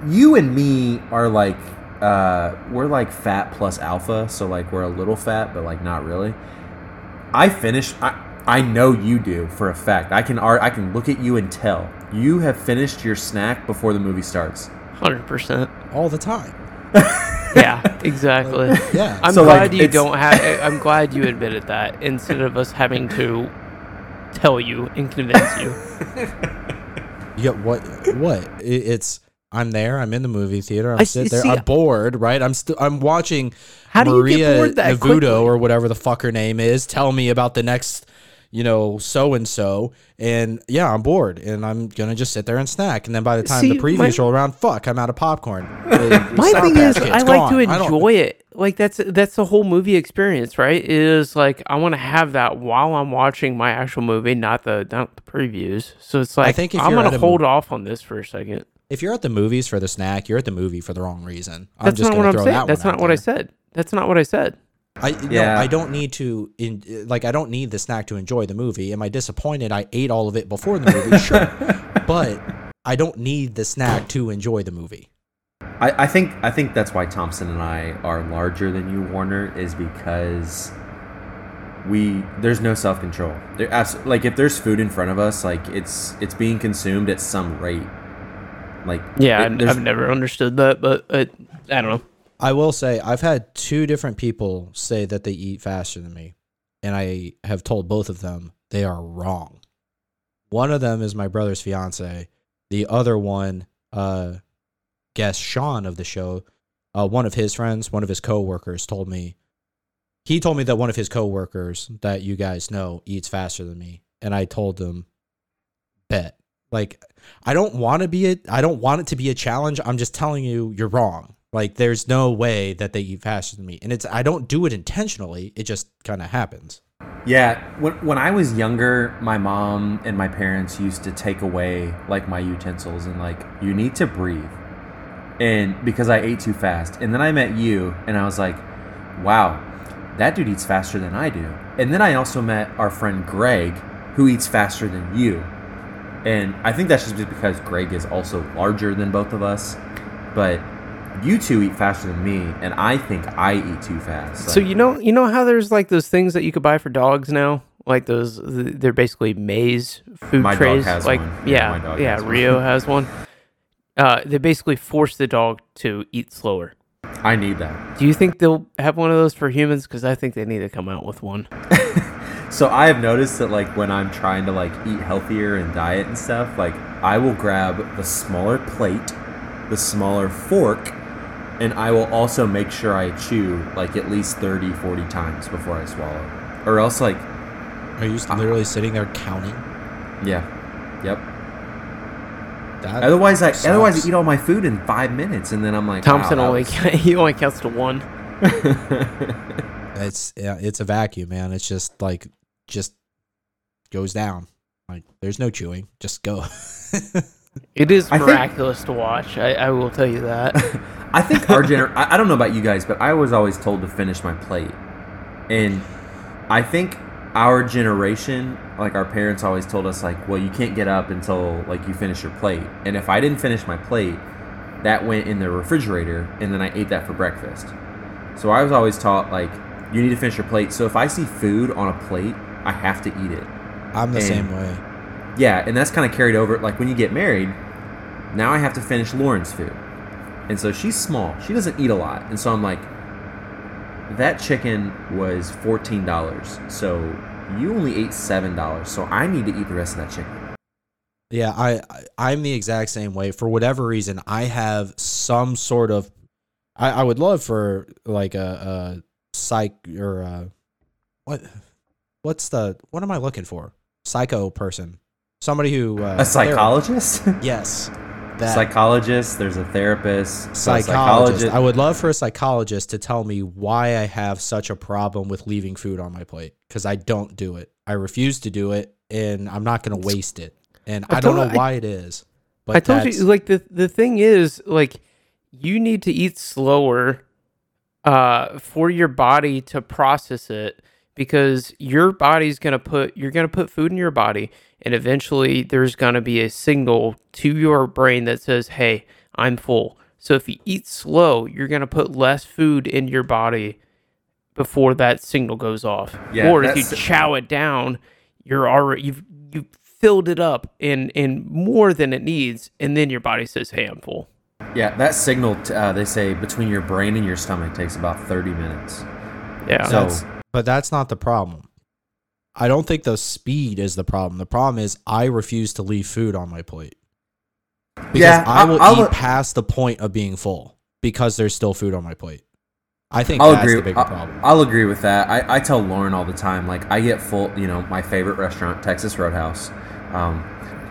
you and me are like uh we're like fat plus alpha, so like we're a little fat but like not really. I finished I I know you do for a fact. I can ar- I can look at you and tell. You have finished your snack before the movie starts. Hundred percent. all the time. Yeah, exactly. Yeah. I'm So, like, glad you don't have. I'm glad you admitted that instead of us having to tell you and convince you. yeah. what? What? It's I'm there. I'm in the movie theater. I'm I sitting there. see, I'm bored, right? I'm still. I'm watching How do you Maria get bored that Navuto quickly? or whatever the fuck her name is. Tell me about the next, you know, so and so. And yeah, I'm bored, and I'm gonna just sit there and snack. And then by the time See, the previews my- roll around, fuck, I'm out of popcorn. My thing is, Kids, I come like to on. I enjoy it. Like that's that's the whole movie experience, right? Is like I want to have that while I'm watching my actual movie, not the not the previews. So it's like think I'm gonna at a hold mo- off on this for a second. If you're at the movies for the snack, you're at the movie for the wrong reason. I'm That's just not gonna what I'm throw saying. that That's one not out what I said. That's not what I said. I no, Yeah. I don't need to in, like I don't need the snack to enjoy the movie. Am I disappointed I ate all of it before the movie? sure. But I don't need the snack to enjoy the movie. I, I think I think that's why Thompson and I are larger than you, Warner, is because we there's no self control. There, abs- like if there's food in front of us, like it's it's being consumed at some rate. Like Yeah, it- I, there's- I've never understood that, but uh, I don't know. I will say I've had two different people say that they eat faster than me, and I have told both of them they are wrong. One of them is my brother's fiance. The other one, uh, guest Sean of the show, uh, one of his friends, one of his coworkers told me. He told me that one of his coworkers that you guys know eats faster than me, and I told him, bet. Like, I don't want to be a, I don't want it to be a challenge. I'm just telling you, you're wrong. Like, there's no way that they eat faster than me, and it's I don't do it intentionally. It just kind of happens. Yeah, when when I was younger, my mom and my parents used to take away like my utensils and like you need to breathe. And because I ate too fast. And then I met you and I was like, "Wow, that dude eats faster than I do." And then I also met our friend Greg who eats faster than you. And I think that's just because Greg is also larger than both of us. But you two eat faster than me and I think I eat too fast. So you know, you know how there's like those things that you could buy for dogs now, like those they're basically maze food My dog trays. has like one. Yeah, yeah, my dog yeah. has one. Rio has one. Uh, they basically force the dog to eat slower. I need that. Do you think they'll have one of those for humans? Because I think they need to come out with one. So I have noticed that like when I'm trying to like eat healthier and diet and stuff, like I will grab the smaller plate, the smaller fork, and I will also make sure I chew like at least 30, 40 times before I swallow. Or else like, Are you literally sitting there counting? yeah. Yep. That Otherwise I otherwise. I eat all my food in 5 minutes and then I'm like Thompson wow, only was- he only counts to one. it's yeah, it's a vacuum, man. It's just like just goes down. Like there's no chewing, just go. It is I think- miraculous to watch. I, I will tell you that. I think our gener I, I don't know about you guys, but I was always told to finish my plate. And I think our generation, like our parents always told us like, well, you can't get up until like you finish your plate. And if I didn't finish my plate, that went in the refrigerator and then I ate that for breakfast. So I was always taught like you need to finish your plate. So if I see food on a plate, I have to eat it. I'm the And- same way. Yeah, and that's kind of carried over. Like when you get married, now I have to finish Lauren's food, and so she's small. She doesn't eat a lot, and so I'm like, that chicken was fourteen dollars, so you only ate seven dollars, so I need to eat the rest of that chicken. Yeah, I, I I'm the exact same way. For whatever reason, I have some sort of. I, I would love for like a, a psych or a, what what's the what am I looking for? Psycho person, somebody who uh, A psychologist? yes, that psychologist, there's a therapist, a psychologist. I would love for a psychologist to tell me why I have such a problem with leaving food on my plate because I don't do it. I refuse to do it, and I'm not going to waste it. And I I, don't know I- why it is. But I told you, like the the thing is, like you need to eat slower, uh, for your body to process it because your body's gonna put you're gonna put food in your body, and eventually there's gonna be a signal to your brain that says, "Hey, I'm full." So if you eat slow, you're gonna put less food in your body before that signal goes off. Yeah, or if you chow it down, you're already you've you filled it up in in more than it needs, and then your body says, "Hey, I'm full." Yeah, that signal, uh, they say, between your brain and your stomach takes about 30 minutes. Yeah. So- That's, but that's not the problem. I don't think the speed is the problem. The problem is I refuse to leave food on my plate. Because Yeah, I I- will I'll- eat past the point of being full because there's still food on my plate. I think I'll that's agree. the bigger I'll, problem. I'll agree with that. I, I tell Lauren all the time, like I get full. You know, my favorite restaurant, Texas Roadhouse. Um,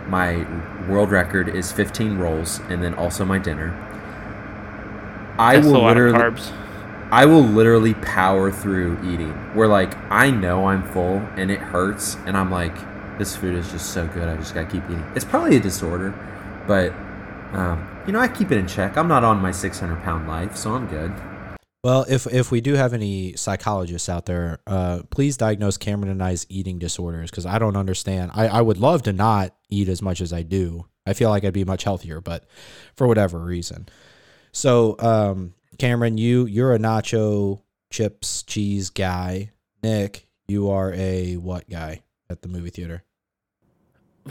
my world record is 15 rolls, and then also my dinner. I That's a will lot of literally, carbs. I will literally power through eating. Where like I know I'm full and it hurts, and I'm like, this food is just so good. I just gotta keep eating. It's probably a disorder, but um, you know, I keep it in check. I'm not on my 600 pound life, so I'm good. Well, if if we do have any psychologists out there, uh, please diagnose Cameron and I's eating disorders because I don't understand. I, I would love to not eat as much as I do. I feel like I'd be much healthier, but for whatever reason. So, um, Cameron, you you're a nacho chips cheese guy. Nick, you are a what guy at the movie theater?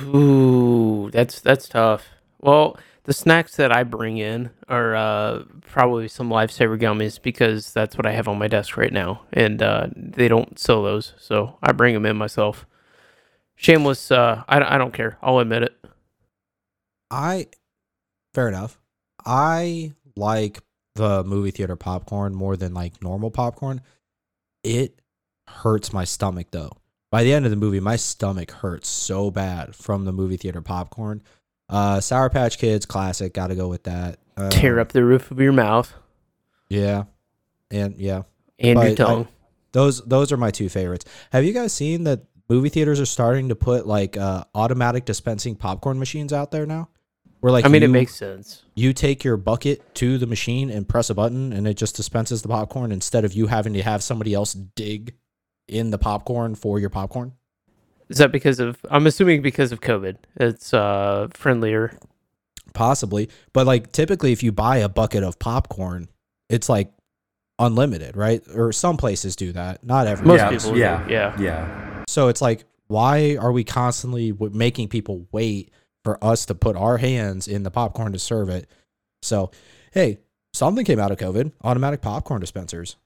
Ooh, that's that's tough. Well, the snacks that I bring in are uh, probably some lifesaver gummies because that's what I have on my desk right now, and uh, they don't sell those, so I bring them in myself. Shameless. Uh, I I don't care. I'll admit it. I fair enough. I like the movie theater popcorn more than like normal popcorn. It hurts my stomach though. By the end of the movie, my stomach hurts so bad from the movie theater popcorn. Uh, Sour Patch Kids classic, got to go with that. Uh, Tear up the roof of your mouth Yeah, and yeah, and your But I- tongue. those those are my two favorites. Have you guys seen that movie theaters are starting to put like uh, automatic dispensing popcorn machines out there now? Where like I mean, it makes sense. you take your bucket to the machine and press a button and it just dispenses the popcorn instead of you having to have somebody else dig in the popcorn for your popcorn Is that because of? I'm assuming because of COVID. It's uh friendlier. possibly but like typically if you buy a bucket of popcorn it's like unlimited right or some places do that not every Most yeah, people do, yeah, yeah. yeah. so it's like why are we constantly w- making people wait for us to put our hands in the popcorn to serve it so hey something came out of covid automatic popcorn dispensers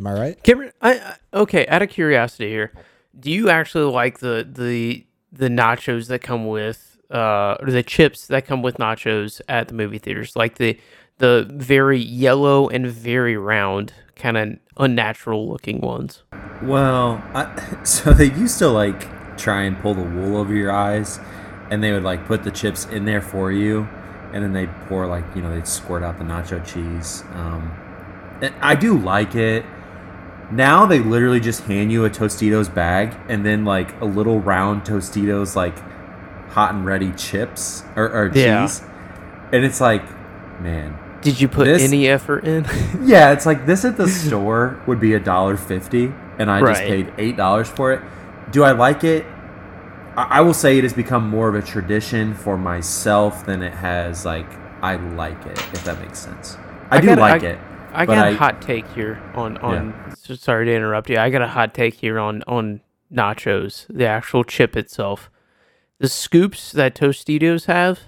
am i right Cameron, I, I okay. Out of curiosity here, do you actually like the the the nachos that come with uh or the chips that come with nachos at the movie theaters, like the the very yellow and very round, kind of unnatural looking ones? Well, I, so they used to like try and pull the wool over your eyes, and they would like put the chips in there for you, and then they'd pour like you know they'd squirt out the nacho cheese. Um, and I do like it. Now they literally just hand you a Tostitos bag and then like a little round Tostitos like hot and ready chips or, or Yeah. cheese, and it's like, man, Did you put This- any effort in? yeah, it's like this at the store would be a dollar fifty, and I just paid eight dollars for it. Do I like it? I, I will say it has become more of a tradition for myself than it has like I like it. If that makes sense, I, I do gotta- like I- it. I got I- a hot take here on on. so sorry to interrupt you. I got a hot take here on on nachos, the actual chip itself. The scoops that Tostitos have,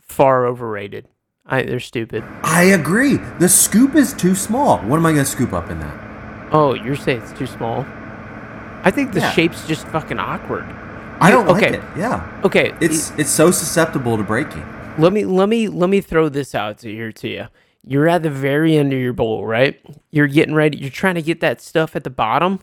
far overrated. I they're stupid. I agree. The scoop is too small. What am I gonna scoop up in that? Oh, you're saying it's too small? I think the Yeah. shape's just fucking awkward. I don't okay. like it. Yeah. Okay, It's it's so susceptible to breaking. let me let me let me throw this out to here to you. You're at the very end of your bowl, right? You're getting ready. You're trying to get that stuff at the bottom.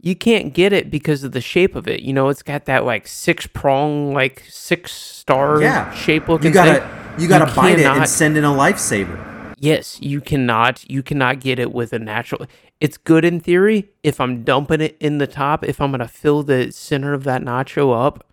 You can't get it because of the shape of it. You know, it's got that like six prong, like six star Yeah. shape looking You gotta thing. you gotta bite it and send in a lifesaver. Yes, you cannot. You cannot get it with a natural. It's good in theory if I'm dumping it in the top. If I'm gonna fill the center of that nacho up,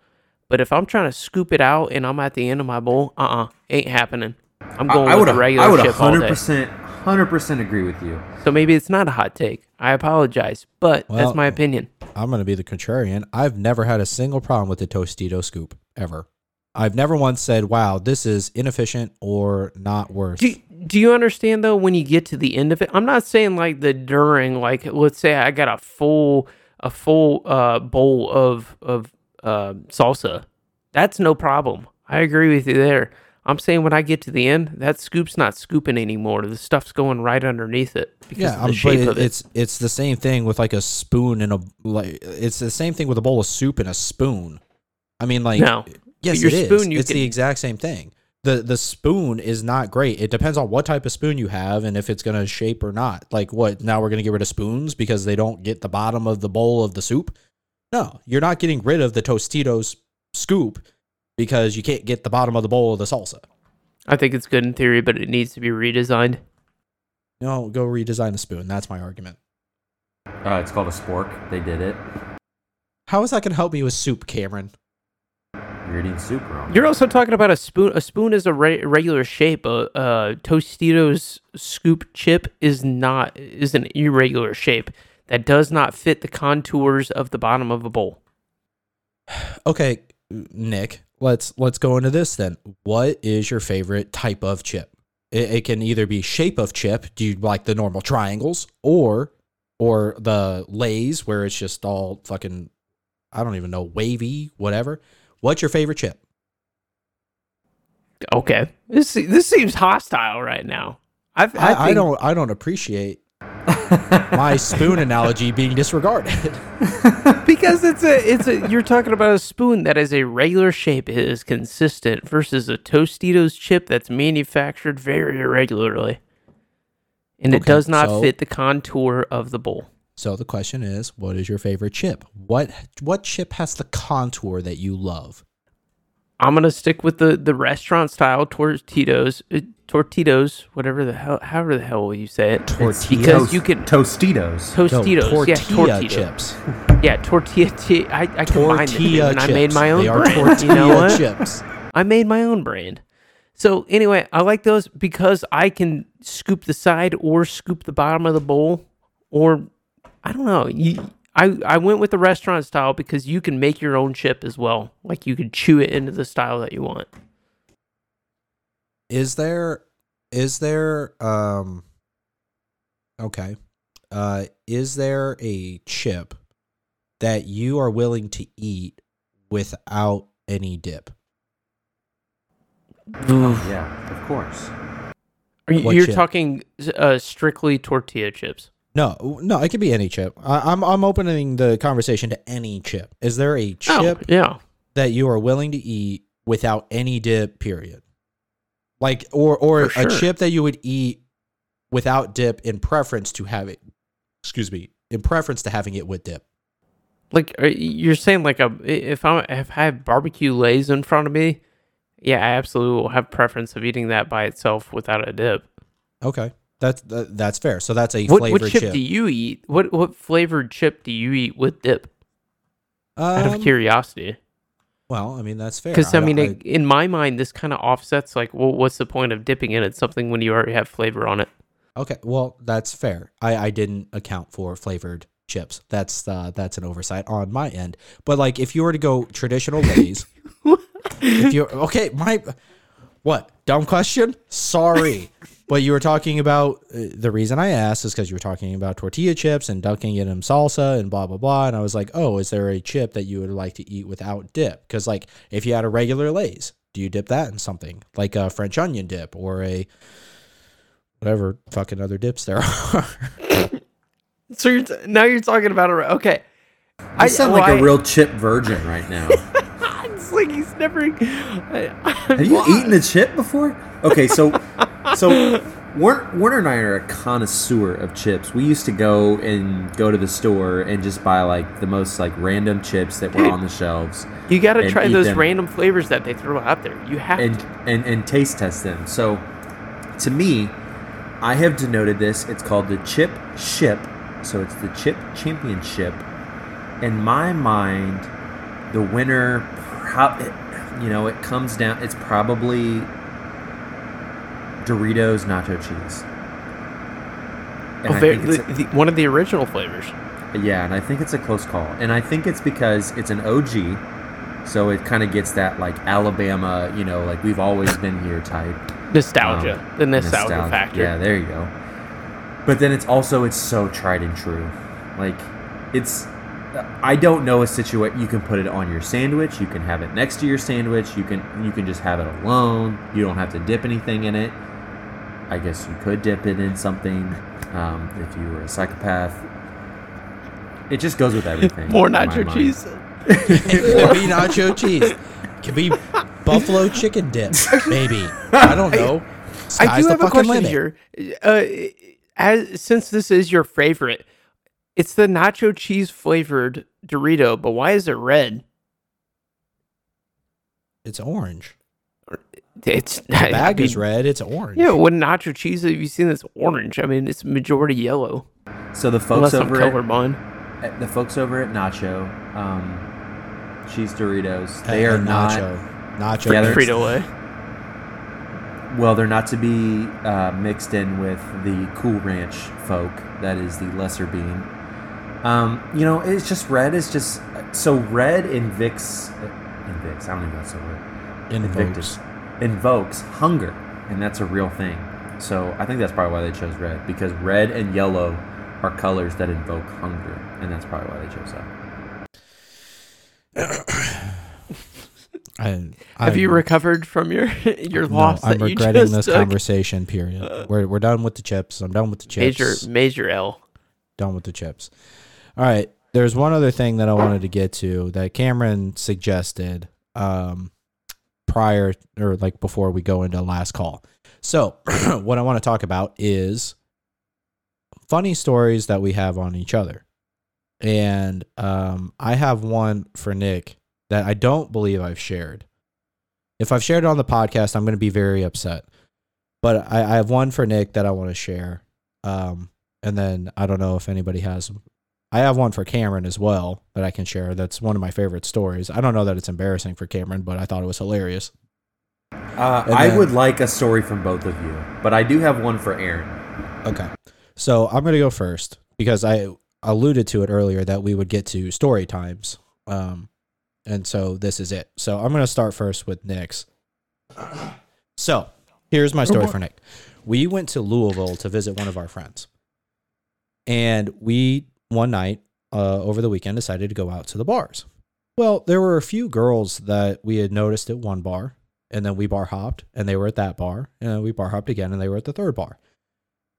but if I'm trying to scoop it out and I'm at the end of my bowl, uh, uh ain't happening. I'm going I with would the regular I would chip all day. 100% 100% agree with you. So maybe it's not a hot take. I apologize, but Well, that's my opinion. I'm going to be the contrarian. I've never had a single problem with the Tostito scoop ever. I've never once said, "Wow, this is inefficient or not worth." Do, do you understand though when you get to the end of it? I'm not saying like the during, like let's say I got a full a full uh, bowl of of uh, salsa. That's no problem. I agree with you there. I'm saying when I get to the end, that scoop's not scooping anymore. The stuff's going right underneath it because yeah, of the but shape it, of it. it's it's the same thing with like a spoon and a like. It's the same thing with a bowl of soup and a spoon. I mean, like, No. yes, Your it is. spoon, you it's can- the exact same thing. The The spoon is not great. It depends on what type of spoon you have and if it's gonna shape or not. Like, what now? We're gonna get rid of spoons because they don't get the bottom of the bowl of the soup. No, you're not getting rid of the Tostitos scoop because you can't get the bottom of the bowl of the salsa. I think it's good in theory, but it needs to be redesigned. No, go redesign the spoon. That's my argument. Uh, it's called a spork. They did it. How is that gonna help me with soup, Cameron? You're eating soup wrong. You're also talking about a spoon. A spoon is a re- regular shape. A, uh Tostitos scoop chip is not is an irregular shape that does not fit the contours of the bottom of a bowl. Okay, Nick, let's let's go into this then. What is your favorite type of chip? It, it can either be shape of chip. Do you like the normal triangles, or or the lays where it's just all fucking I don't even know wavy, whatever. What's your favorite chip? Okay, this this seems hostile right now. I, I, I, I don't I don't appreciate my spoon analogy being disregarded. because it's a it's a you're talking about a spoon that is a regular shape it is consistent versus a Tostitos chip that's manufactured very irregularly, and it Okay, does not so- fit the contour of the bowl. So the question is, what is your favorite chip? What what chip has the contour that you love? I'm gonna stick with the the restaurant style tortitos, uh, tortitos, whatever the hell, however the hell will you say it. Tortilla- because you can Tostitos. No, Tostitos, tortilla yeah, tortilla chips. yeah, tortilla. T- I I combined the two, and chips. I made my own They are brand. tortilla you know what? chips. I made my own brand. So anyway, I like those because I can scoop the side or scoop the bottom of the bowl, or I don't know. You, I I went with the restaurant style because you can make your own chip as well. Like you could chew it into the style that you want. Is there is there um okay. Uh is there a chip that you are willing to eat without any dip? Yeah, of course. Are you, What you're chip? talking uh, strictly tortilla chips. No, no, it could be any chip. I, I'm I'm opening the conversation to any chip. Is there a oh, chip Oh, yeah. that you are willing to eat without any dip? Period. Like, or or For a chip that you would eat without dip in preference to have it. Excuse me, in preference to having it with dip. Like you're saying, like um, a if I'm if I have barbecue lays in front of me, yeah, I absolutely will have preference of eating that by itself without a dip. Okay, that's that, that's fair. So that's a What, flavored what chip, chip. do you eat? What what flavored chip do you eat with dip? Out of Um, curiosity, well, I mean that's fair. because I, mean, don't- it, in my mind, this kind of offsets. Like, well, what's the point of dipping in it something when you already have flavor on it? okay, well that's fair. I I didn't account for flavored chips. That's uh that's an oversight on my end. But like, if you were to go traditional Lay's, if you okay, my what dumb question? Sorry. But you were talking about uh, the reason I asked is because you were talking about tortilla chips and dunking it in salsa and blah blah blah, and I was like, oh, is there a chip that you would like to eat without dip? Because like, if you had a regular Lay's, do you dip that in something like a French onion dip or a whatever fucking other dips there are? So you're t- now you're talking about it. Okay, I sound well, like I- a real chip virgin right now. Like he's never. I, Have you eaten a chip before? Okay, so so Warner, Warner and I are a connoisseur of chips. We used to go and go to the store and just buy like the most like random chips that were Dude. on the shelves You got to try those them. random flavors that they throw out there. You have and to. and and taste test them. So to me, I have denoted this. It's called the chip ship. So it's the chip championship. In my mind, the winner, pro- you know, it comes down. It's probably Doritos nacho cheese. And Oh, I very, think it's the, a- the, one of the original flavors. yeah, and I think it's a close call. And I think it's because it's an OG, so it kind of gets that like Alabama, you know, like we've always been here type Nostalgia. um, the nostalgia, nostalgia. factor. Yeah, there you go. But then it's also it's so tried and true. Like it's I don't know a situation you can put it on your sandwich, you can have it next to your sandwich, you can you can just have it alone. You don't have to dip anything in it. I guess you could dip it in something um, if you were a psychopath. It just goes with everything. More nacho cheese. It could be nacho cheese. It could be buffalo chicken dip. Maybe. I don't know. I do have a question limit. here. Uh, as since this is your favorite, it's the nacho cheese flavored Dorito, but why is it red? It's orange. It's The bag is red. It's orange. Yeah, when nacho cheese have you seen this orange? I mean, it's majority yellow. So the folks Unless I'm over at, colorblind. at- the folks over at Nacho, um, cheese Doritos, And- they are and not nacho. Nacho. Yeah. Frito Lay. well. They're not to be uh, mixed in with the Cool Ranch folk. That is the lesser bean. Um, you know, it's just red is just so red invicts. Invicts. I don't even know that's a word. Invokes. invokes hunger, and that's a real thing. So I think that's probably why they chose red because red and yellow are colors that invoke hunger, and that's probably why they chose that. I, Have you recovered from your your no, loss? I'm that you regretting just this took? conversation. Period. We're we're done with the chips. I'm done with the chips. Major major L. done with the chips. All right. There's one other thing that I wanted to get to that Cameron suggested um, prior or like before we go into last call. So, what I want to talk about is funny stories that we have on each other. And um, I have one for Nick that I don't believe I've shared. If I've shared it on the podcast, I'm going to be very upset. But I, I have one for Nick that I want to share. Um, and then I don't know if anybody has. I have one for Cameron as well that I can share. That's one of my favorite stories. I don't know that it's embarrassing for Cameron, but I thought it was hilarious. Uh, I then- would like a story from both of you, but I do have one for Aaron. Okay. So I'm going to go first because I alluded to it earlier that we would get to story times. Um, and so this is it. So I'm going to start first with Nick's. So here's my story for Nick. We went to Louisville to visit one of our friends. And we, one night uh, over the weekend, decided to go out to the bars. Well, there were a few girls that we had noticed at one bar, and then we bar hopped, and they were at that bar, and we bar hopped again, and they were at the third bar.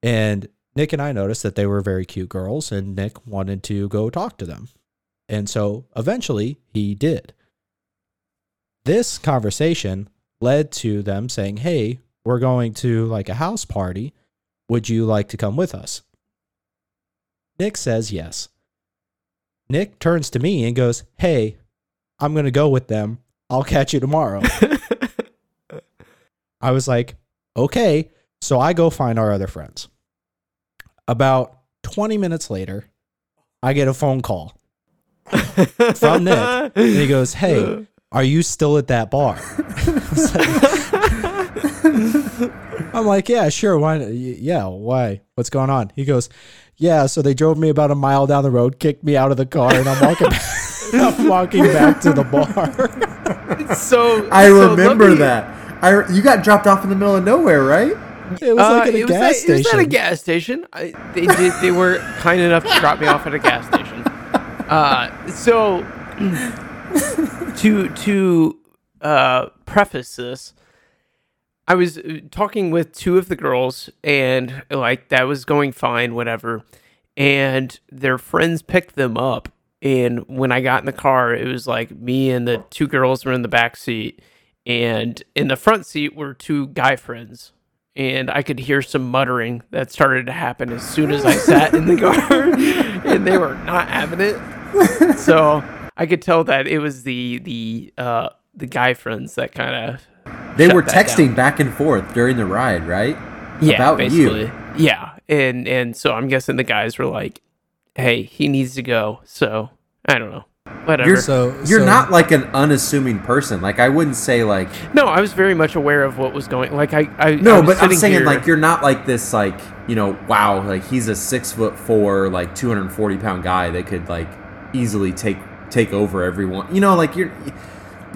And Nick and I noticed that they were very cute girls, and Nick wanted to go talk to them. And so eventually he did. This conversation led to them saying, Hey, we're going to like a house party. Would you like to come with us? Nick says yes. Nick turns to me and goes, Hey, I'm going to go with them. I'll catch you tomorrow. I was like, okay. So I go find our other friends. About 20 minutes later, I get a phone call from Nick. And he goes, Hey, are you still at that bar? I'm like, Yeah, sure. Why? Yeah, why? What's going on? He goes, Yeah, so they drove me about a mile down the road, kicked me out of the car, and I'm walking, I'm walking back to the bar. so I so remember me- that. I you got dropped off in the middle of nowhere, right? It was like Uh, at a it was gas at, It was at a station. gas station. I, they did. They were kind enough to drop me off at a gas station. Uh, so to to uh, preface this, I was uh, talking with two of the girls, and like that was going fine, whatever. And their friends picked them up, And when I got in the car, it was like me and the two girls were in the back seat, and in the front seat were two guy friends. And I could hear some muttering that started to happen as soon as I sat in the car, and they were not having it. So I could tell that it was the the uh, the guy friends that kind of They were texting down. back and forth during the ride, right? yeah, about basically. you. Yeah, and and so I'm guessing the guys were like, "Hey, he needs to go." So I don't know, whatever. You're So- you're so- not like an unassuming person. Like I wouldn't say like no, I was very much aware of what was going. Like I, I no, I was but I'm saying here- like you're not like this like you know wow like he's a six foot four like 240 pound guy that could like easily take take over everyone. You know like you're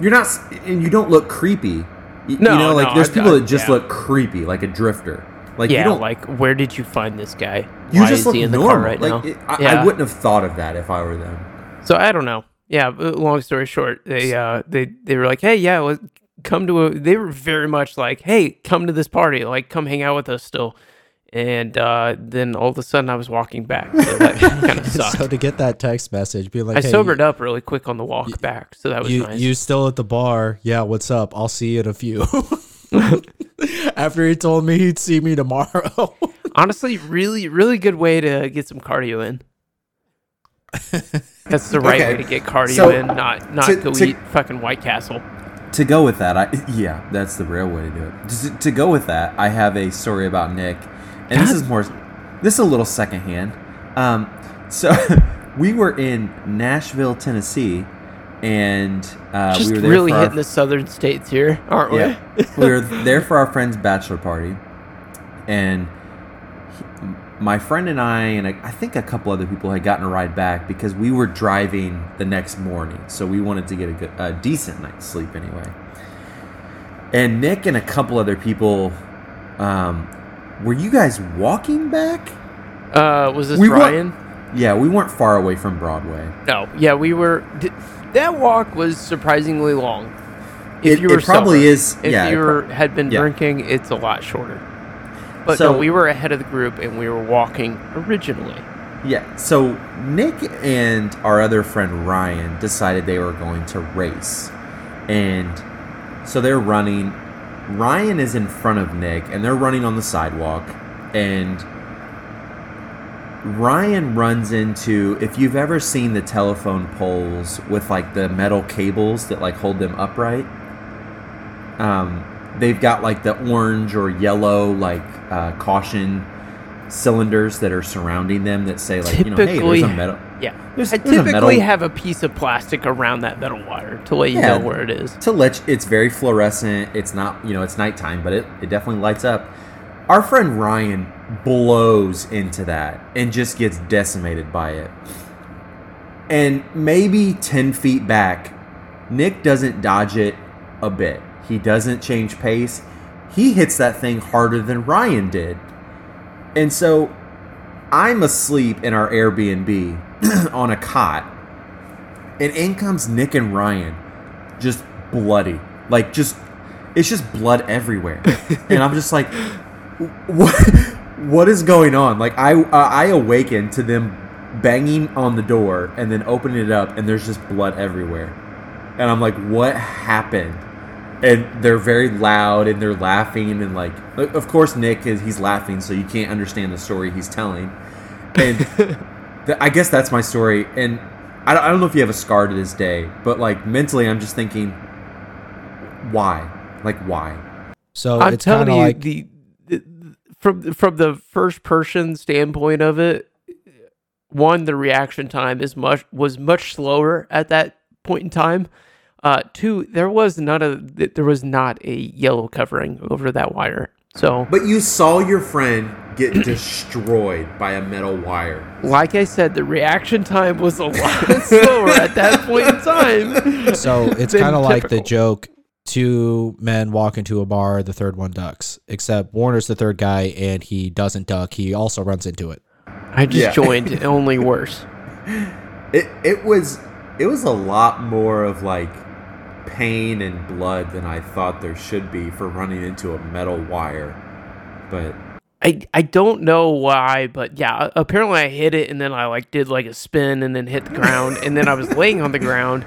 you're not and you don't look creepy. Y- No, you know like no, there's I- people that just yeah. look creepy like a drifter. Like you yeah, don't like where did you find this guy? you Why just is look he in the normal. car right like now? it- I, yeah. I wouldn't have thought of that if I were them. So I don't know. Yeah, but long story short, they uh they they were like, "Hey, yeah, come to a." They were very much like, "Hey, come to this party. Like, come hang out with us still." And uh, then all of a sudden, I was walking back. So that kind of sucked. So to get that text message, be like, I hey, sobered up really quick on the walk back, so that was You nice. you still at the bar? Yeah, what's up? I'll see you in a few. After he told me he'd see me tomorrow. Honestly, really, really good way to get some cardio in. That's the right Okay. way to get cardio So, in, not not to- go to- eat fucking White Castle. To go with that, I yeah, that's the real way to do it. Just to go with that, I have a story about Nick, and this is more, this is a little secondhand. Um, so we were in Nashville, Tennessee, and uh, Just we were there really for our, hitting the southern states here, aren't we? yeah, we were there for our friend's bachelor party, and he- my friend and I, and I I think a couple other people had gotten a ride back because we were driving the next morning, so we wanted to get a, good, a decent night's sleep anyway. And Nick and a couple other people, um, were you guys walking back? Uh, was this We Ryan? Yeah, we weren't far away from Broadway. No, yeah, we were. d- That walk was surprisingly long. If It- you were it probably sober. is- If yeah, you pro- had been yeah. drinking, it's a lot shorter. But So- no, we were ahead of the group and we were walking originally. Yeah, so Nick and our other friend Ryan decided they were going to race. And so they're running. Ryan is in front of Nick and they're running on the sidewalk. And Ryan runs into if you've ever seen the telephone poles with like the metal cables that like hold them upright. Um, they've got like the orange or yellow like uh, caution cylinders that are surrounding them that say like you know hey Typically- there's a metal Yeah. There's- I there's typically metal- have a piece of plastic around that metal wire to let you Yeah. know where it is. to let you- it's very fluorescent it's not you know it's nighttime but it, it definitely lights up our friend ryan blows into that and just gets decimated by it and maybe 10 feet back nick doesn't dodge it a bit he doesn't change pace he hits that thing harder than ryan did and so i'm asleep in our airbnb on a cot and in comes nick and ryan just bloody. Like just it's just blood everywhere. And i'm just like what what is going on? Like i uh, i awaken to them banging on the door and then opening it up and there's just blood everywhere. And i'm like what happened and they're very loud and they're laughing and like of course nick is he's laughing so you can't understand the story he's telling and th- i guess that's my story and I don't, I don't know if you have a scar to this day but like mentally i'm just thinking why like why So I'm it's kind telling of you, like the, the from from the first person standpoint of it, one, the reaction time is much was much slower at that point in time. Uh, two, there was not a there was not a yellow covering over that wire. So, but you saw your friend get destroyed by a metal wire like I said, the reaction time was a lot slower at that point in time. so it's kind of like the joke two men walk into a bar the third one ducks except warner's the third guy and he doesn't duck he also runs into it I just Yeah. joined, only worse. it it was it was a lot more of like pain and blood than I thought there should be for running into a metal wire. But I I don't know why, but yeah, apparently I hit it and then I like did like a spin and then hit the ground and then I was laying on the ground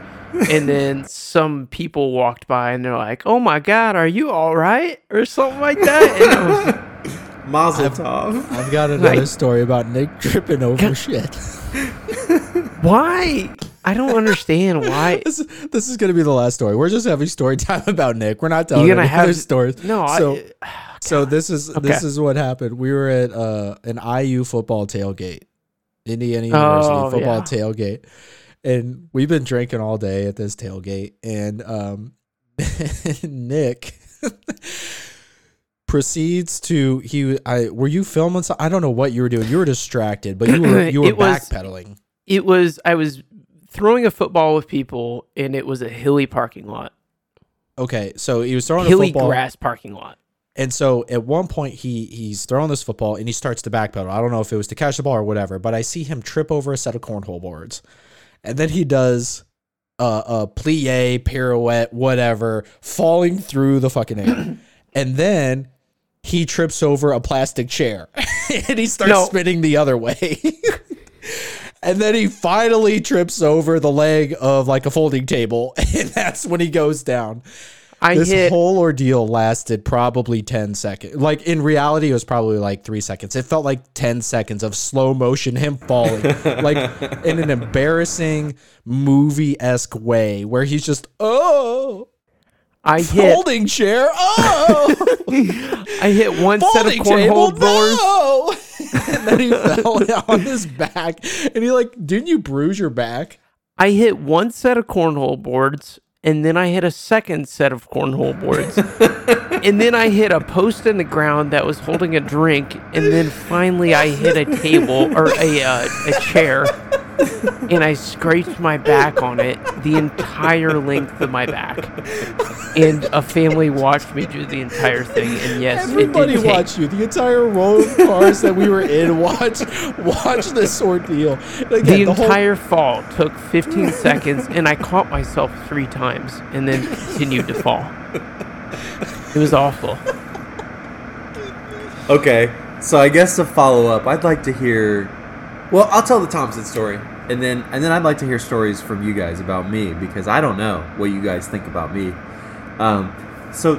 and then some people walked by and they're like, "Oh my god, are you all right?" or something like that. And I was, Mazel tov. I've got another Like- story about Nick tripping over shit. why? I don't understand why. this, this is going to be the last story. We're just having story time about Nick. We're not telling You're gonna have stories. No, so I, so this is this is what happened. We were at uh, an IU football tailgate, Indiana University Oh, football yeah. tailgate, and we've been drinking all day at this tailgate. And um, Nick proceeds to he. I were you filming? I don't know what you were doing. You were distracted, but you were you were backpedaling. It was I was throwing a football with people and it was a hilly parking lot. Okay, so he was throwing a hilly football. grass parking lot. And so at one point he he's throwing this football and he starts to backpedal. I don't know if it was to catch the ball or whatever, but I see him trip over a set of cornhole boards, and then he does a, a plie, pirouette, whatever, falling through the fucking air, and then he trips over a plastic chair and he starts No. spinning the other way. And then he finally trips over the leg of like a folding table, and that's when he goes down I this hit whole ordeal lasted probably 10 seconds. Like in reality, it was probably like three seconds. It felt like 10 seconds of slow motion, him falling, like in an embarrassing movie esque way where he's just, oh, I hit folding chair, oh, I hit one set of cornhole boards. no. and then he fell on his back. And he like, didn't you bruise your back? I hit one set of cornhole boards and then I hit a second set of cornhole boards. and then I hit a post in the ground that was holding a drink and then finally I hit a table or a uh, a chair and I scraped my back on it the entire length of my back. And a family watched me do the entire thing and yes, Everybody it did take, watched you. The entire row of cars that we were in watched watch this ordeal. And The again, whole- entire fall took 15 seconds, and I caught myself three times and then continued to fall. It was awful. Okay, so I guess to follow up, I'd like to hear. Well, I'll tell the Thompson story, and then and then I'd like to hear stories from you guys about me because I don't know what you guys think about me. Um, so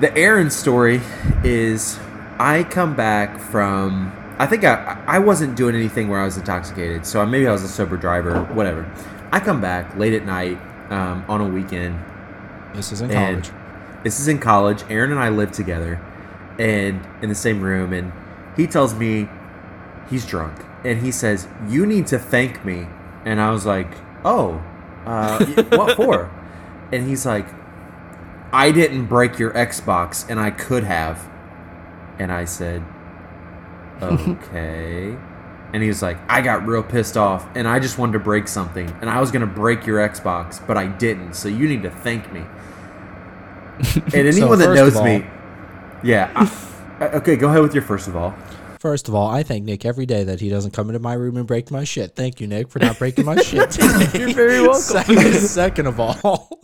the Aaron story is I come back from. I think I I wasn't doing anything where I was intoxicated, so maybe I was a sober driver, whatever. I come back late at night um, on a weekend, This is in and college. this is in college. Aaron and I live together, and in the same room. And he tells me he's drunk, and he says, "You need to thank me." And I was like, "Oh, uh, what for?" And he's like, "I didn't break your Xbox, and I could have." And I said, "Okay." And he was like, I got real pissed off and I just wanted to break something. And I was going to break your Xbox, but I didn't. So you need to thank me. And anyone that knows of me, yeah. I, uh, okay, go ahead with your first of all. First of all, I thank Nick every day that he doesn't come into my room and break my shit. Thank you, Nick, for not breaking my shit. You're very welcome. Second, second of all,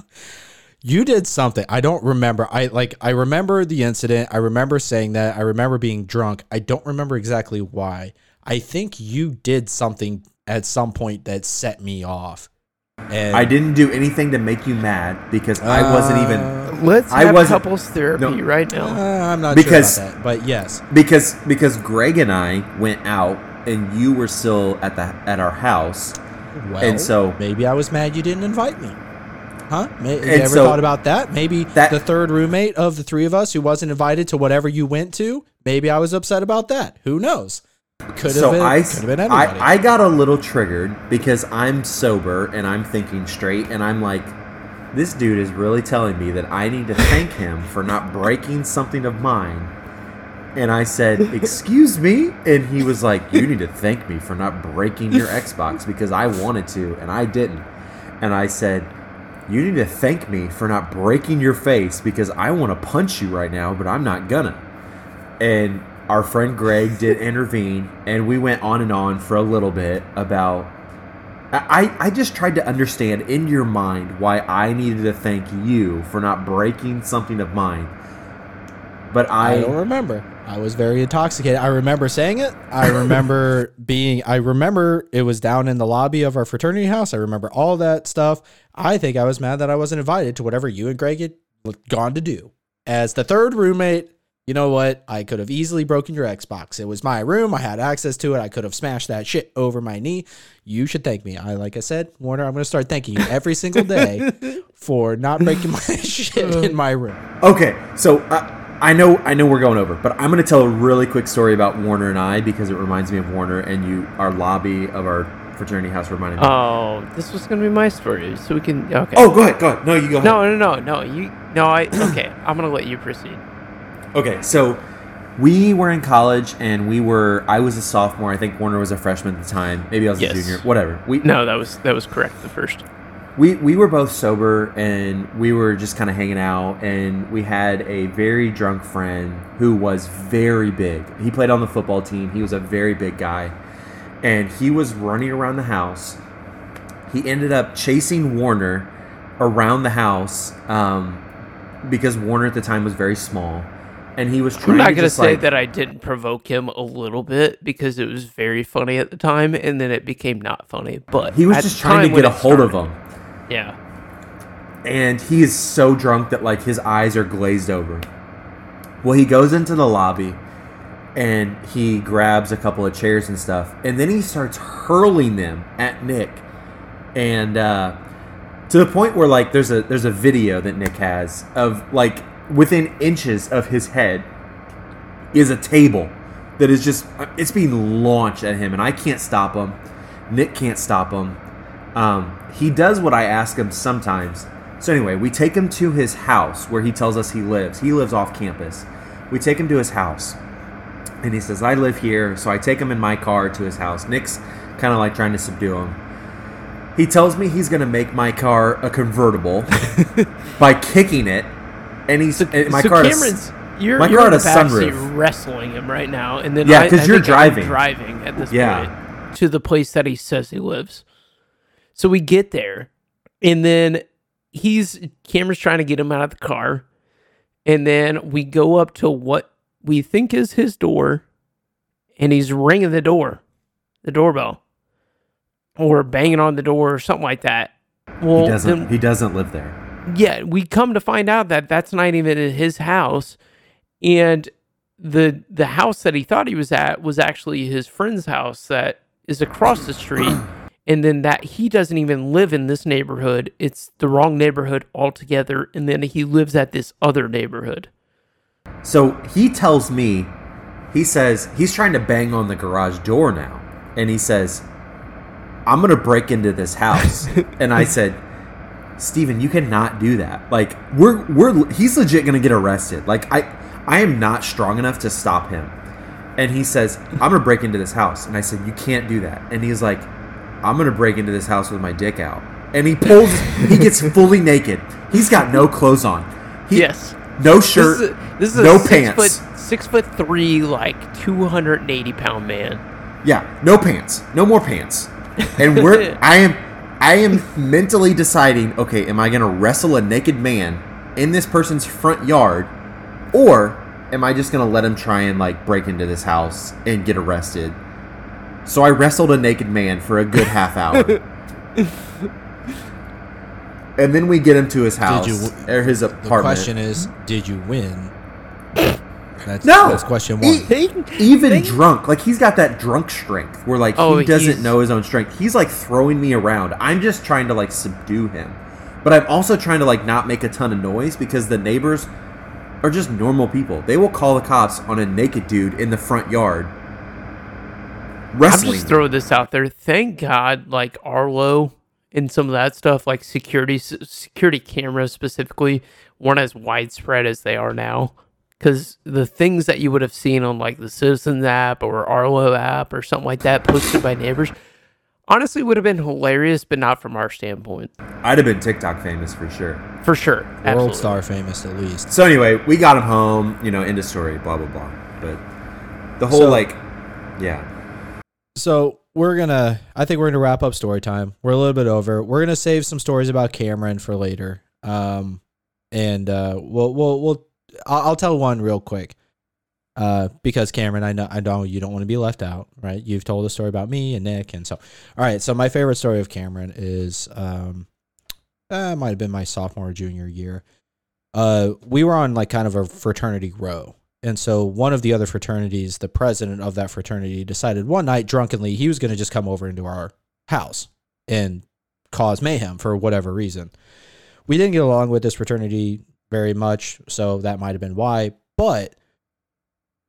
you did something. I don't remember. I like. I remember the incident. I remember saying that. I remember being drunk. I don't remember exactly why. I think you did something at some point that set me off. And I didn't do anything to make you mad because I wasn't even Uh, Let's I have wasn't- couples therapy no. right now. Uh, I'm not Because- sure about that, but yes. because because Greg and I went out and you were still at the at our house. Well, And so- maybe I was mad you didn't invite me. Huh? May, you ever so- thought about that? Maybe That- the third roommate of the three of us who wasn't invited to whatever you went to. Maybe I was upset about that. Who knows? Could have so been. I, could have been anybody. I I got a little triggered because I'm sober and I'm thinking straight and I'm like this dude is really telling me that I need to thank him for not breaking something of mine. And I said, "Excuse me?" And he was like, "You need to thank me for not breaking your Xbox because I wanted to and I didn't." And I said, "You need to thank me for not breaking your face because I want to punch you right now, but I'm not gonna." and our friend Greg did intervene, and we went on and on for a little bit about. I, I just tried to understand in your mind why I needed to thank you for not breaking something of mine. But I I, don't remember. I was very intoxicated. I remember saying it. I remember being. I remember it was down in the lobby of our fraternity house. I remember all that stuff. I think I was mad that I wasn't invited to whatever you and Greg had gone to do. As the third roommate, you know what? I could have easily broken your Xbox. It was my room. I had access to it. I could have smashed that shit over my knee. You should thank me. I like I said, Warner, I'm going to start thanking you every single day for not breaking my shit in my room. Okay, so uh, I know I know we're going over, but I'm going to tell a really quick story about Warner and I because it reminds me of Warner and you. Our lobby of our fraternity house reminded me. Oh, this was gonna be my story, so we can. Okay. oh, go ahead, go ahead. No, you go ahead. No, no, no, no. You. No, I. Okay, I'm gonna let you proceed. Okay, so we were in college and we were. I was a sophomore. I think Warner was a freshman at the time. Maybe I was Yes. a junior. Whatever. We No, that was that was correct. The first. we we were both sober and we were just kind of hanging out and we had a very drunk friend who was very big he played on the football team he was a very big guy and he was running around the house he ended up chasing warner around the house um, because warner at the time was very small and he was trying I'm not to gonna say like, that I didn't provoke him a little bit because it was very funny at the time, and then it became not funny. But he was just trying to get a hold of him Yeah. and he is so drunk that like his eyes are glazed over. Well, he goes into the lobby and he grabs a couple of chairs and stuff, and then he starts hurling them at Nick, and uh, to the point where like there's a there's a video that Nick has of like within inches of his head is a table that is just it's being launched at him, and I can't stop him. Nick can't stop him. Um, he does what I ask him sometimes. So anyway, we take him to his house where he tells us he lives. He lives off campus. We take him to his house, and he says, "I live here." So I take him in my car to his house. Nick's kind of like trying to subdue him. He tells me he's going to make my car a convertible by kicking it, and he's and my so car. Cameron's, you're, my you're car in a sunroof. wrestling him right now, and then Yeah, 'cause you're think I'm driving. driving at this Yeah. point to the place that he says he lives. So we get there, and then he's Cameron's trying to get him out of the car, and then we go up to what we think is his door, and he's ringing the door, the doorbell, or banging on the door or something like that. Well, he doesn't. then- he doesn't live there. Yeah, we come to find out that that's not even his house, and the the house that he thought he was at was actually his friend's house that is across the street, and then that he doesn't even live in this neighborhood; it's the wrong neighborhood altogether, and then he lives at this other neighborhood. So he tells me, he says he's trying to bang on the garage door now, and he says, "I'm gonna break into this house." and I said, "Steven, you cannot do that. Like we're we're he's legit gonna get arrested. Like I I am not strong enough to stop him." And he says, "I'm gonna break into this house," and I said, "You can't do that." And he's like, "I'm gonna break into this house with my dick out." And he pulls, he gets fully naked. He's got no clothes on. He, Yes. no This shirt, is a, this is a no six pants. foot six foot three, like two hundred and eighty pound man. Yeah, no pants, no more pants. And we're I am I am mentally deciding, okay, am I going to wrestle a naked man in this person's front yard or am I just going to let him try and like break into this house and get arrested? So I wrestled a naked man for a good half hour. and then we get him to his house you or his apartment. The question is, did you win? That's, No, that's question He- one. even drunk, like he's got that drunk strength where like Oh, he doesn't know his own strength. He's like throwing me around. I'm just trying to like subdue him, but I'm also trying to like not make a ton of noise because the neighbors are just normal people. They will call the cops on a naked dude in the front yard I'm just throwing this out there. Thank God, like Arlo and some of that stuff, like security security cameras specifically, weren't as widespread as they are now. Because the things that you would have seen on like the Citizens app or Arlo app or something like that posted by neighbors, honestly would have been hilarious, but not from our standpoint. I'd have been TikTok famous for sure. For sure, World absolutely. star famous at least. So anyway, we got him home. You know, end of story. Blah blah blah. But the whole So- like, yeah. So we're gonna. I think we're gonna wrap up story time. We're a little bit over. We're gonna save some stories about Cameron for later. Um, and uh, we'll we'll we'll. I'll, I'll tell one real quick. Uh, because Cameron, I know, I know you don't want to be left out, right? You've told a story about me and Nick, and so, all right. So my favorite story of Cameron is, um, uh, might have been my sophomore or junior year. Uh, we were on like kind of a fraternity row, and so one of the other fraternities, the president of that fraternity, decided one night drunkenly he was going to just come over into our house and cause mayhem for whatever reason. We didn't get along with this fraternity very much, so that might have been why. But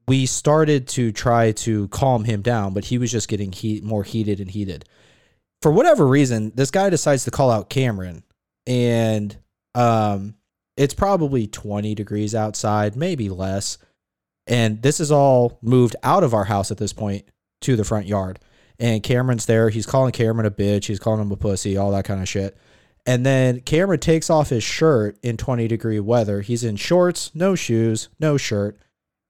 we started to try to calm him down, but he was just getting heat more heated and heated. For whatever reason, this guy decides to call out Cameron, and um, it's probably 20 degrees outside, maybe less. And this is all moved out of our house at this point to the front yard. And Cameron's there. He's calling Cameron a bitch. He's calling him a pussy, all that kind of shit. And then Cameron takes off his shirt in 20 degree weather. He's in shorts, no shoes, no shirt.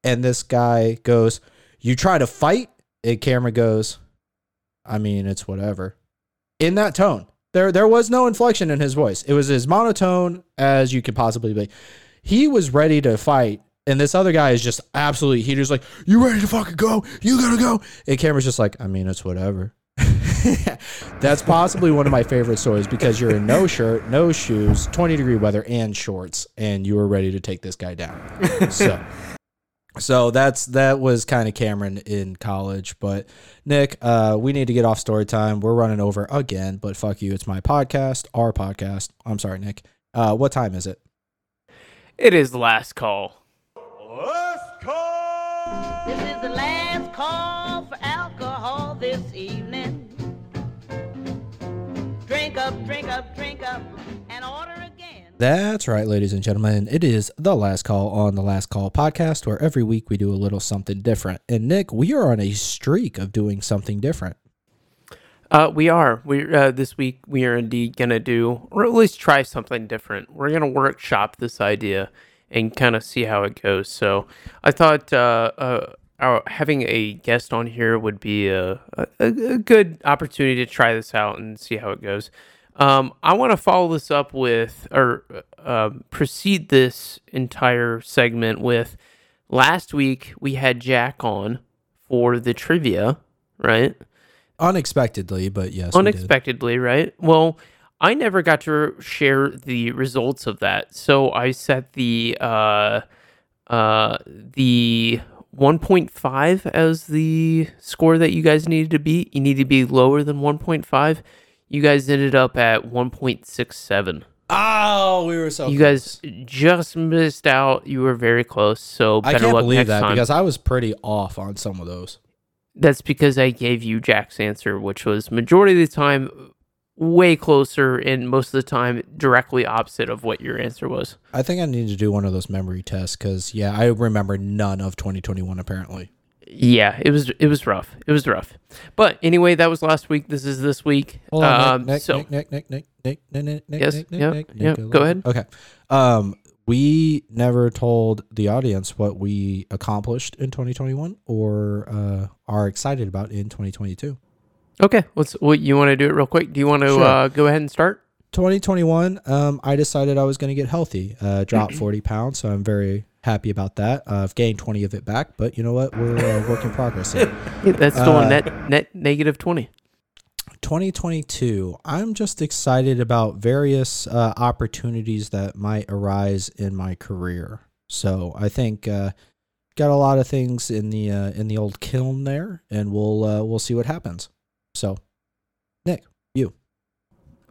And this guy goes, You try to fight? And Cameron goes, I mean, it's whatever. In that tone. There there was no inflection in his voice. It was as monotone as you could possibly be. He was ready to fight. And this other guy is just absolutely he just like, You ready to fucking go? You gotta go. And Cameron's just like, I mean, it's whatever. That's possibly one of my favorite stories because you're in no shirt, no shoes, 20 degree weather, and shorts, and you were ready to take this guy down. So, so that's that was kind of Cameron in college. But Nick, uh, we need to get off story time. We're running over again, but fuck you. It's my podcast, our podcast. I'm sorry, Nick. Uh, what time is it? It is the last call. Let's call. This is the last call up, drink up, drink up, and order again. That's right, ladies and gentlemen. It is the last call on the Last Call podcast, where every week we do a little something different. And Nick, we are on a streak of doing something different. Uh, we are. We uh, this week we are indeed gonna do, or at least try something different. We're gonna workshop this idea and kind of see how it goes. So I thought uh, uh, our, having a guest on here would be a, a, a good opportunity to try this out and see how it goes. Um, I want to follow this up with, or uh, proceed this entire segment with. Last week we had Jack on for the trivia, right? Unexpectedly, but yes. we unexpectedly, right? Well, I never got to share the results of that, so I set the uh, uh, the 1.5 as the score that you guys needed to beat. You need to be lower than 1.5. You guys ended up at 1.67. Oh, we were so. You guys just missed out. You were very close. So I can't luck believe next that time. because I was pretty off on some of those. That's because I gave you Jack's answer, which was majority of the time way closer and most of the time directly opposite of what your answer was. I think I need to do one of those memory tests because yeah, I remember none of 2021 apparently yeah, it was it was rough. It was rough. But anyway, that was last week. This is this week. Hold on, um, Nick, Nick, so, Nick, Nick, Nick, Nick, Nick, Nick, Nick, yes, Nick, Nick, yep, Nick, yep, Nick, go ahead. Okay. Um, we never told the audience what we accomplished in 2021 or uh, are excited about in 2022. Okay, what's what you want to do it real quick? Do you want to sure. uh, go ahead and start? 2021, um, I decided I was going to get healthy. Uh, dropped 40 pounds, so I'm very happy about that. Uh, I've gained 20 of it back, but you know what? We're a work in progress. here. Yeah, that's still Uh, a net net negative twenty. 2022, I'm just excited about various uh, opportunities that might arise in my career. So I think uh, got a lot of things in the uh, in the old kiln there, and we'll uh, we'll see what happens. So, Nick, you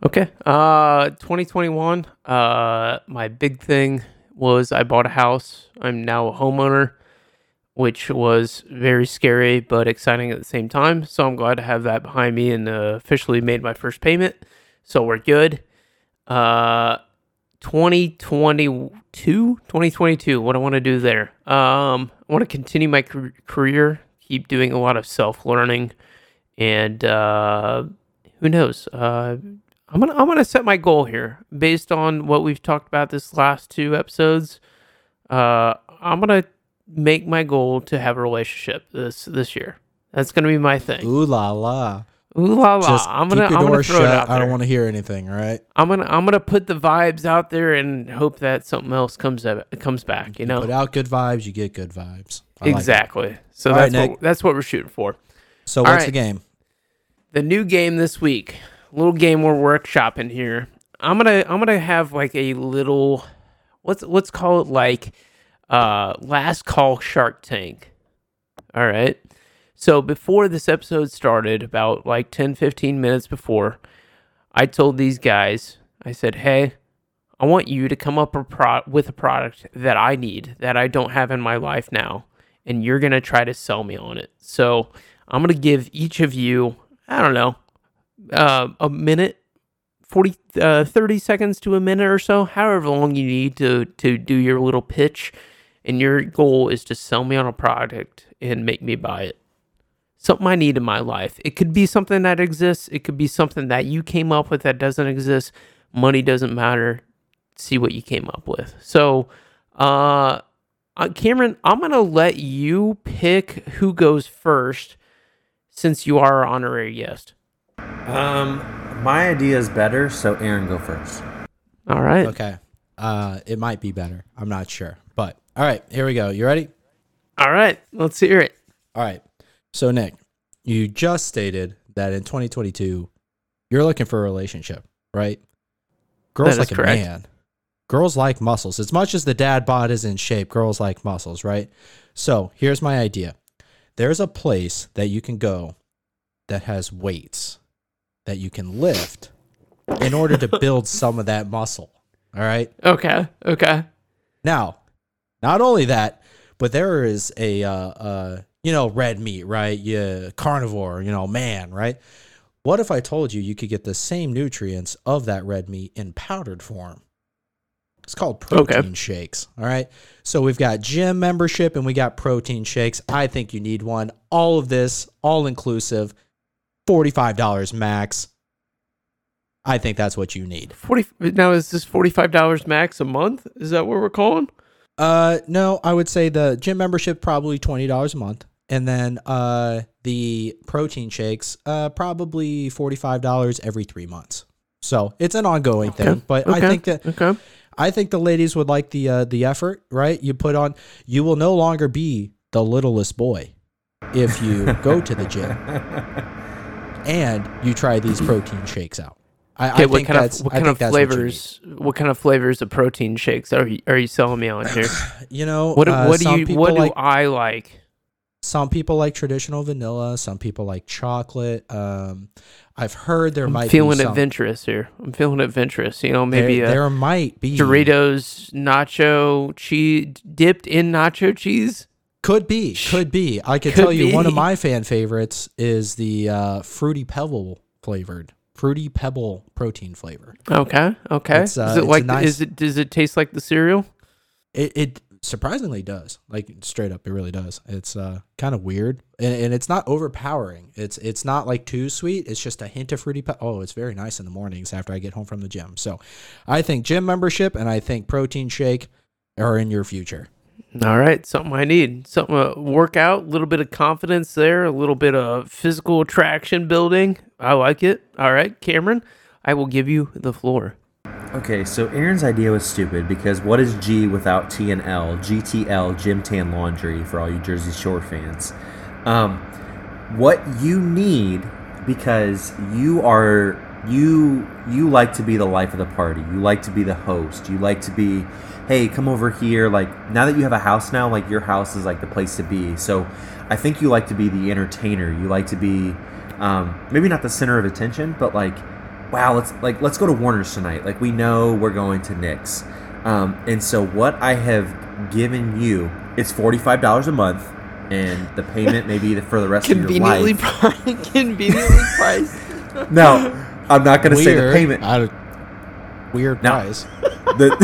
Okay. Uh 2021, uh my big thing was I bought a house. I'm now a homeowner, which was very scary but exciting at the same time. So I'm glad to have that behind me and uh, officially made my first payment. So we're good. Uh 2022, 2022, what I want to do there. Um I want to continue my career, keep doing a lot of self-learning and uh who knows? I'm gonna I'm gonna set my goal here based on what we've talked about this last two episodes. Uh, I'm gonna make my goal to have a relationship this this year. That's gonna be my thing. ooh la la. Ooh la la! Just I'm gonna keep your I'm door gonna throw it shut. I don't want to hear anything. All right. I'm gonna I'm gonna put the vibes out there and hope that something else comes up, comes back. You know Put out good vibes, you get good vibes. I like exactly. So All right, that's what, that's what we're shooting for. So All what's right. the game? the new game this week little game we're workshopping here. I'm gonna i'm gonna have like a little let's let's call it like uh last call shark tank. All right. So before this episode started about like 10 15 minutes before i told these guys i said hey i want you to come up a pro- with a product that i need that i don't have in my life now and you're gonna try to sell me on it. So i'm gonna give each of you I don't know, uh, a minute, 40, uh, 30 seconds to a minute or so, however long you need to, to do your little pitch. And your goal is to sell me on a product and make me buy it. Something I need in my life. It could be something that exists. It could be something that you came up with that doesn't exist. Money doesn't matter. See what you came up with. So, uh, uh, Cameron, I'm to let you pick who goes first since you are our honorary guest. Um, my idea is better, so Aaron, go first. All right. Okay. Uh, it might be better. I'm not sure. But all right, here we go. You ready? All right. Let's hear it. All right. So Nick, you just stated that in 2022 you're looking for a relationship, right? Girls That is like correct. a man. Girls like muscles. As much as the dad bod is in shape, girls like muscles, right? So here's my idea. There's a place that you can go that has weights that you can lift in order to build some of that muscle. All right. Okay. Okay. Now, not only that, but there is a uh, uh, you know red meat, right? Yeah, carnivore, you know, man, right? What if I told you you could get the same nutrients of that red meat in powdered form? It's called protein Okay. shakes. All right. So we've got gym membership and we got protein shakes. I think you need one. All of this, all inclusive, $45 max. I think that's what you need. 40 now is this $45 max a month? Is that what we're calling? Uh, no, I would say the gym membership probably twenty dollars a month, and then uh the protein shakes uh probably forty five dollars every three months. So it's an ongoing thing, but I think that Okay. I think the ladies would like the uh, the effort, right? You put on, you will no longer be the littlest boy if you go to the gym and you try these protein shakes out. I, Okay, I what think kind that's of what kind of that's what flavors what, kind of flavors of protein shakes are you, are you selling me on here? You know, What do- uh, what do you what do like I like? Some people like traditional vanilla. Some people like chocolate. Um, I've heard there I'm might feeling be some, adventurous here. I'm feeling adventurous. You know, there, maybe a there might be Doritos nacho cheese dipped in nacho cheese. Could be, could be. I could, Could tell you one of my fan favorites is the uh, fruity pebble flavored, fruity pebble protein flavor. Okay, okay. It's, uh, is it like nice- is it does it taste like the cereal? It, it surprisingly does. Like straight up, it really does. It's uh, kind of weird, and, and it's not overpowering. It's it's not like too sweet. It's just a hint of fruity. Pe- oh, it's very nice in the mornings after I get home from the gym. So, I think gym membership and I think protein shake are in your future. All right, something I need. Something to work out, a little bit of confidence there, a little bit of physical attraction building. I like it. All right, Cameron, I will give you the floor. Okay, so Aaron's idea was stupid because what is G without T and L? GTL, Gym Tan Laundry, for all you Jersey Shore fans. Um, what you need because you are you you like to be the life of the party. You like to be the host. You like to be, hey, come over here. Like now that you have a house now, like your house is like the place to be. So I think you like to be the entertainer. You like to be um, maybe not the center of attention, but like wow, let's like let's go to Warner's tonight. Like we know we're going to Nick's. Um, and so what I have given you, it's forty five dollars a month, and the payment maybe for the rest of your life. conveniently priced. No, I'm not going to say the payment. I, weird No. price. the,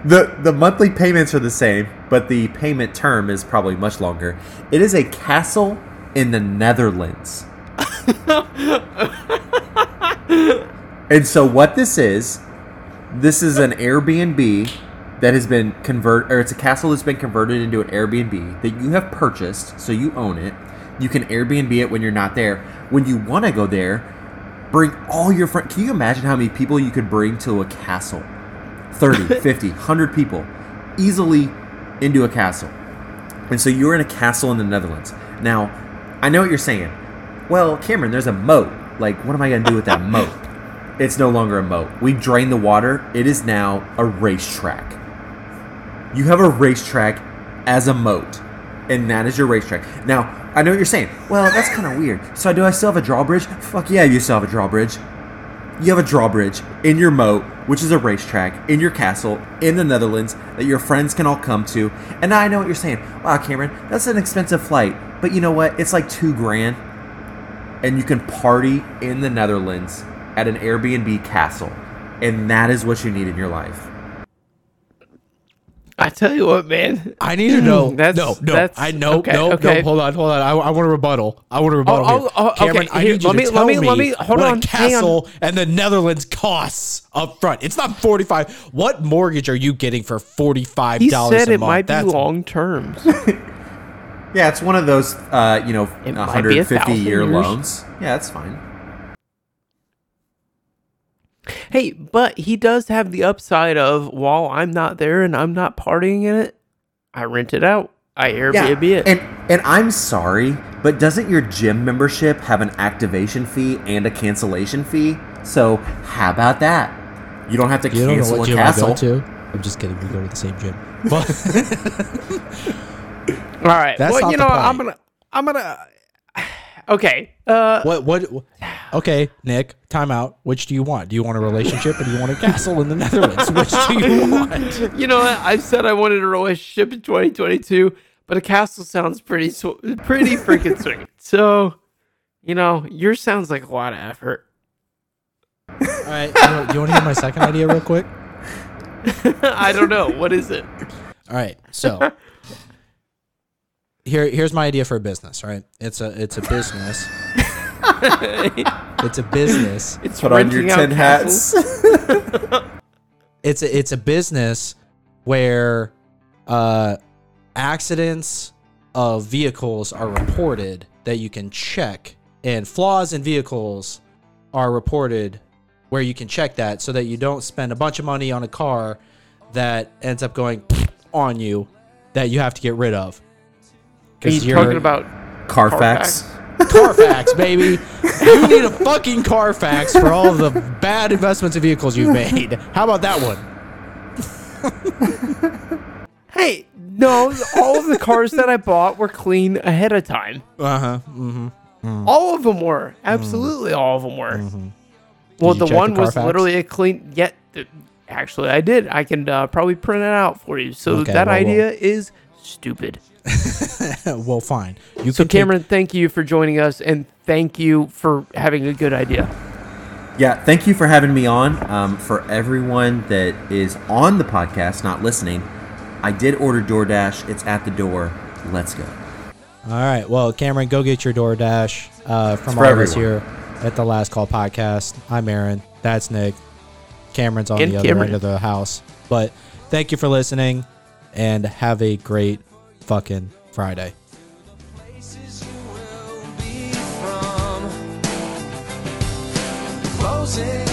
the the monthly payments are the same, but the payment term is probably much longer. It is a castle in the Netherlands. and so what this is, this is an Airbnb that has been converted or it's a castle that's been converted into an Airbnb that you have purchased, so you own it. You can Airbnb it when you're not there. when you want to go there, bring all your friends. Can you imagine how many people you could bring to a castle? 30, 50, 100 people easily into a castle. And so you're in a castle in the Netherlands. Now, I know what you're saying. Well, Cameron, there's a moat. Like, what am I going to do with that moat? It's no longer a moat. We drained the water. It is now a racetrack. You have a racetrack as a moat, and that is your racetrack. Now, I know what you're saying. Well, that's kind of weird. So, do I still have a drawbridge? Fuck yeah, you still have a drawbridge. You have a drawbridge in your moat, which is a racetrack, in your castle in the Netherlands that your friends can all come to. And I know what you're saying. Wow, Cameron, that's an expensive flight. But you know what? It's like two grand. And you can party in the Netherlands at an Airbnb castle. And that is what you need in your life. I tell you what, man. I need to know. That's- no, no. that's- I know. okay, no, okay. no. Hold on, hold on. I, I want to rebuttal. I want to rebuttal. oh, here. oh, okay, Cameron, I here, need you let to me- tell let me- let me- hold what on, a hang on. castle and the Netherlands costs up front. It's not forty five. What mortgage are you getting for forty five dollars? He said a it month? might be long terms. Yeah, it's one of those, uh, you know, It might be a 150 thousand year years. loans. Yeah, that's fine. Hey, but he does have the upside of while I'm not there and I'm not partying in it, I rent it out. I Airbnb it. And and I'm sorry, but doesn't your gym membership have an activation fee and a cancellation fee? So how about that? You don't have to You don't know what a gym I castle. go to. I'm just kidding. We go to the same gym. But All right. That's well, not you the know, I'm gonna, I'm gonna. Okay. Uh, what? What? Okay, Nick. Time out. Which do you want? Do you want a relationship or do you want a castle in the Netherlands? Which do you want? you know what? I said I wanted a relationship in 2022, but a castle sounds pretty, sw- pretty freaking sweet. So, you know, yours sounds like a lot of effort. All right. You want, you want to hear my second idea real quick? I don't know. What is it? All right. So here here's my idea for a business, right? It's a it's a business. it's a business. It's Put on your renting out tin castles. hats. It's a it's a business where uh accidents of vehicles are reported that you can check and flaws in vehicles are reported where you can check that so that you don't spend a bunch of money on a car that ends up going on you that you have to get rid of. Are you 'Cause you're- talking about Carfax. Carfax, baby. You need a fucking Carfax for all the bad investments in vehicles you've made. How about that one? Hey, no, all of the cars that I bought were clean ahead of time. Uh huh. Mm-hmm. All of them were. Absolutely all of them were. Well, Did you the one the was literally a clean. Yet, th- actually, I did. I can uh, probably print it out for you. So Okay, that well, idea is stupid. well, fine. You So, can take- Cameron, thank you for joining us, and thank you for having a good idea. Yeah, thank you for having me on. Um, for everyone that is on the podcast, not listening, I did order DoorDash. It's at the door. Let's go. All right. Well, Cameron, go get your DoorDash uh, from for all of us here at the Last Call podcast. I'm Aaron. That's Nick. Cameron's on And the other Cameron. end of the house. But thank you for listening, and have a great fucking Friday. Closing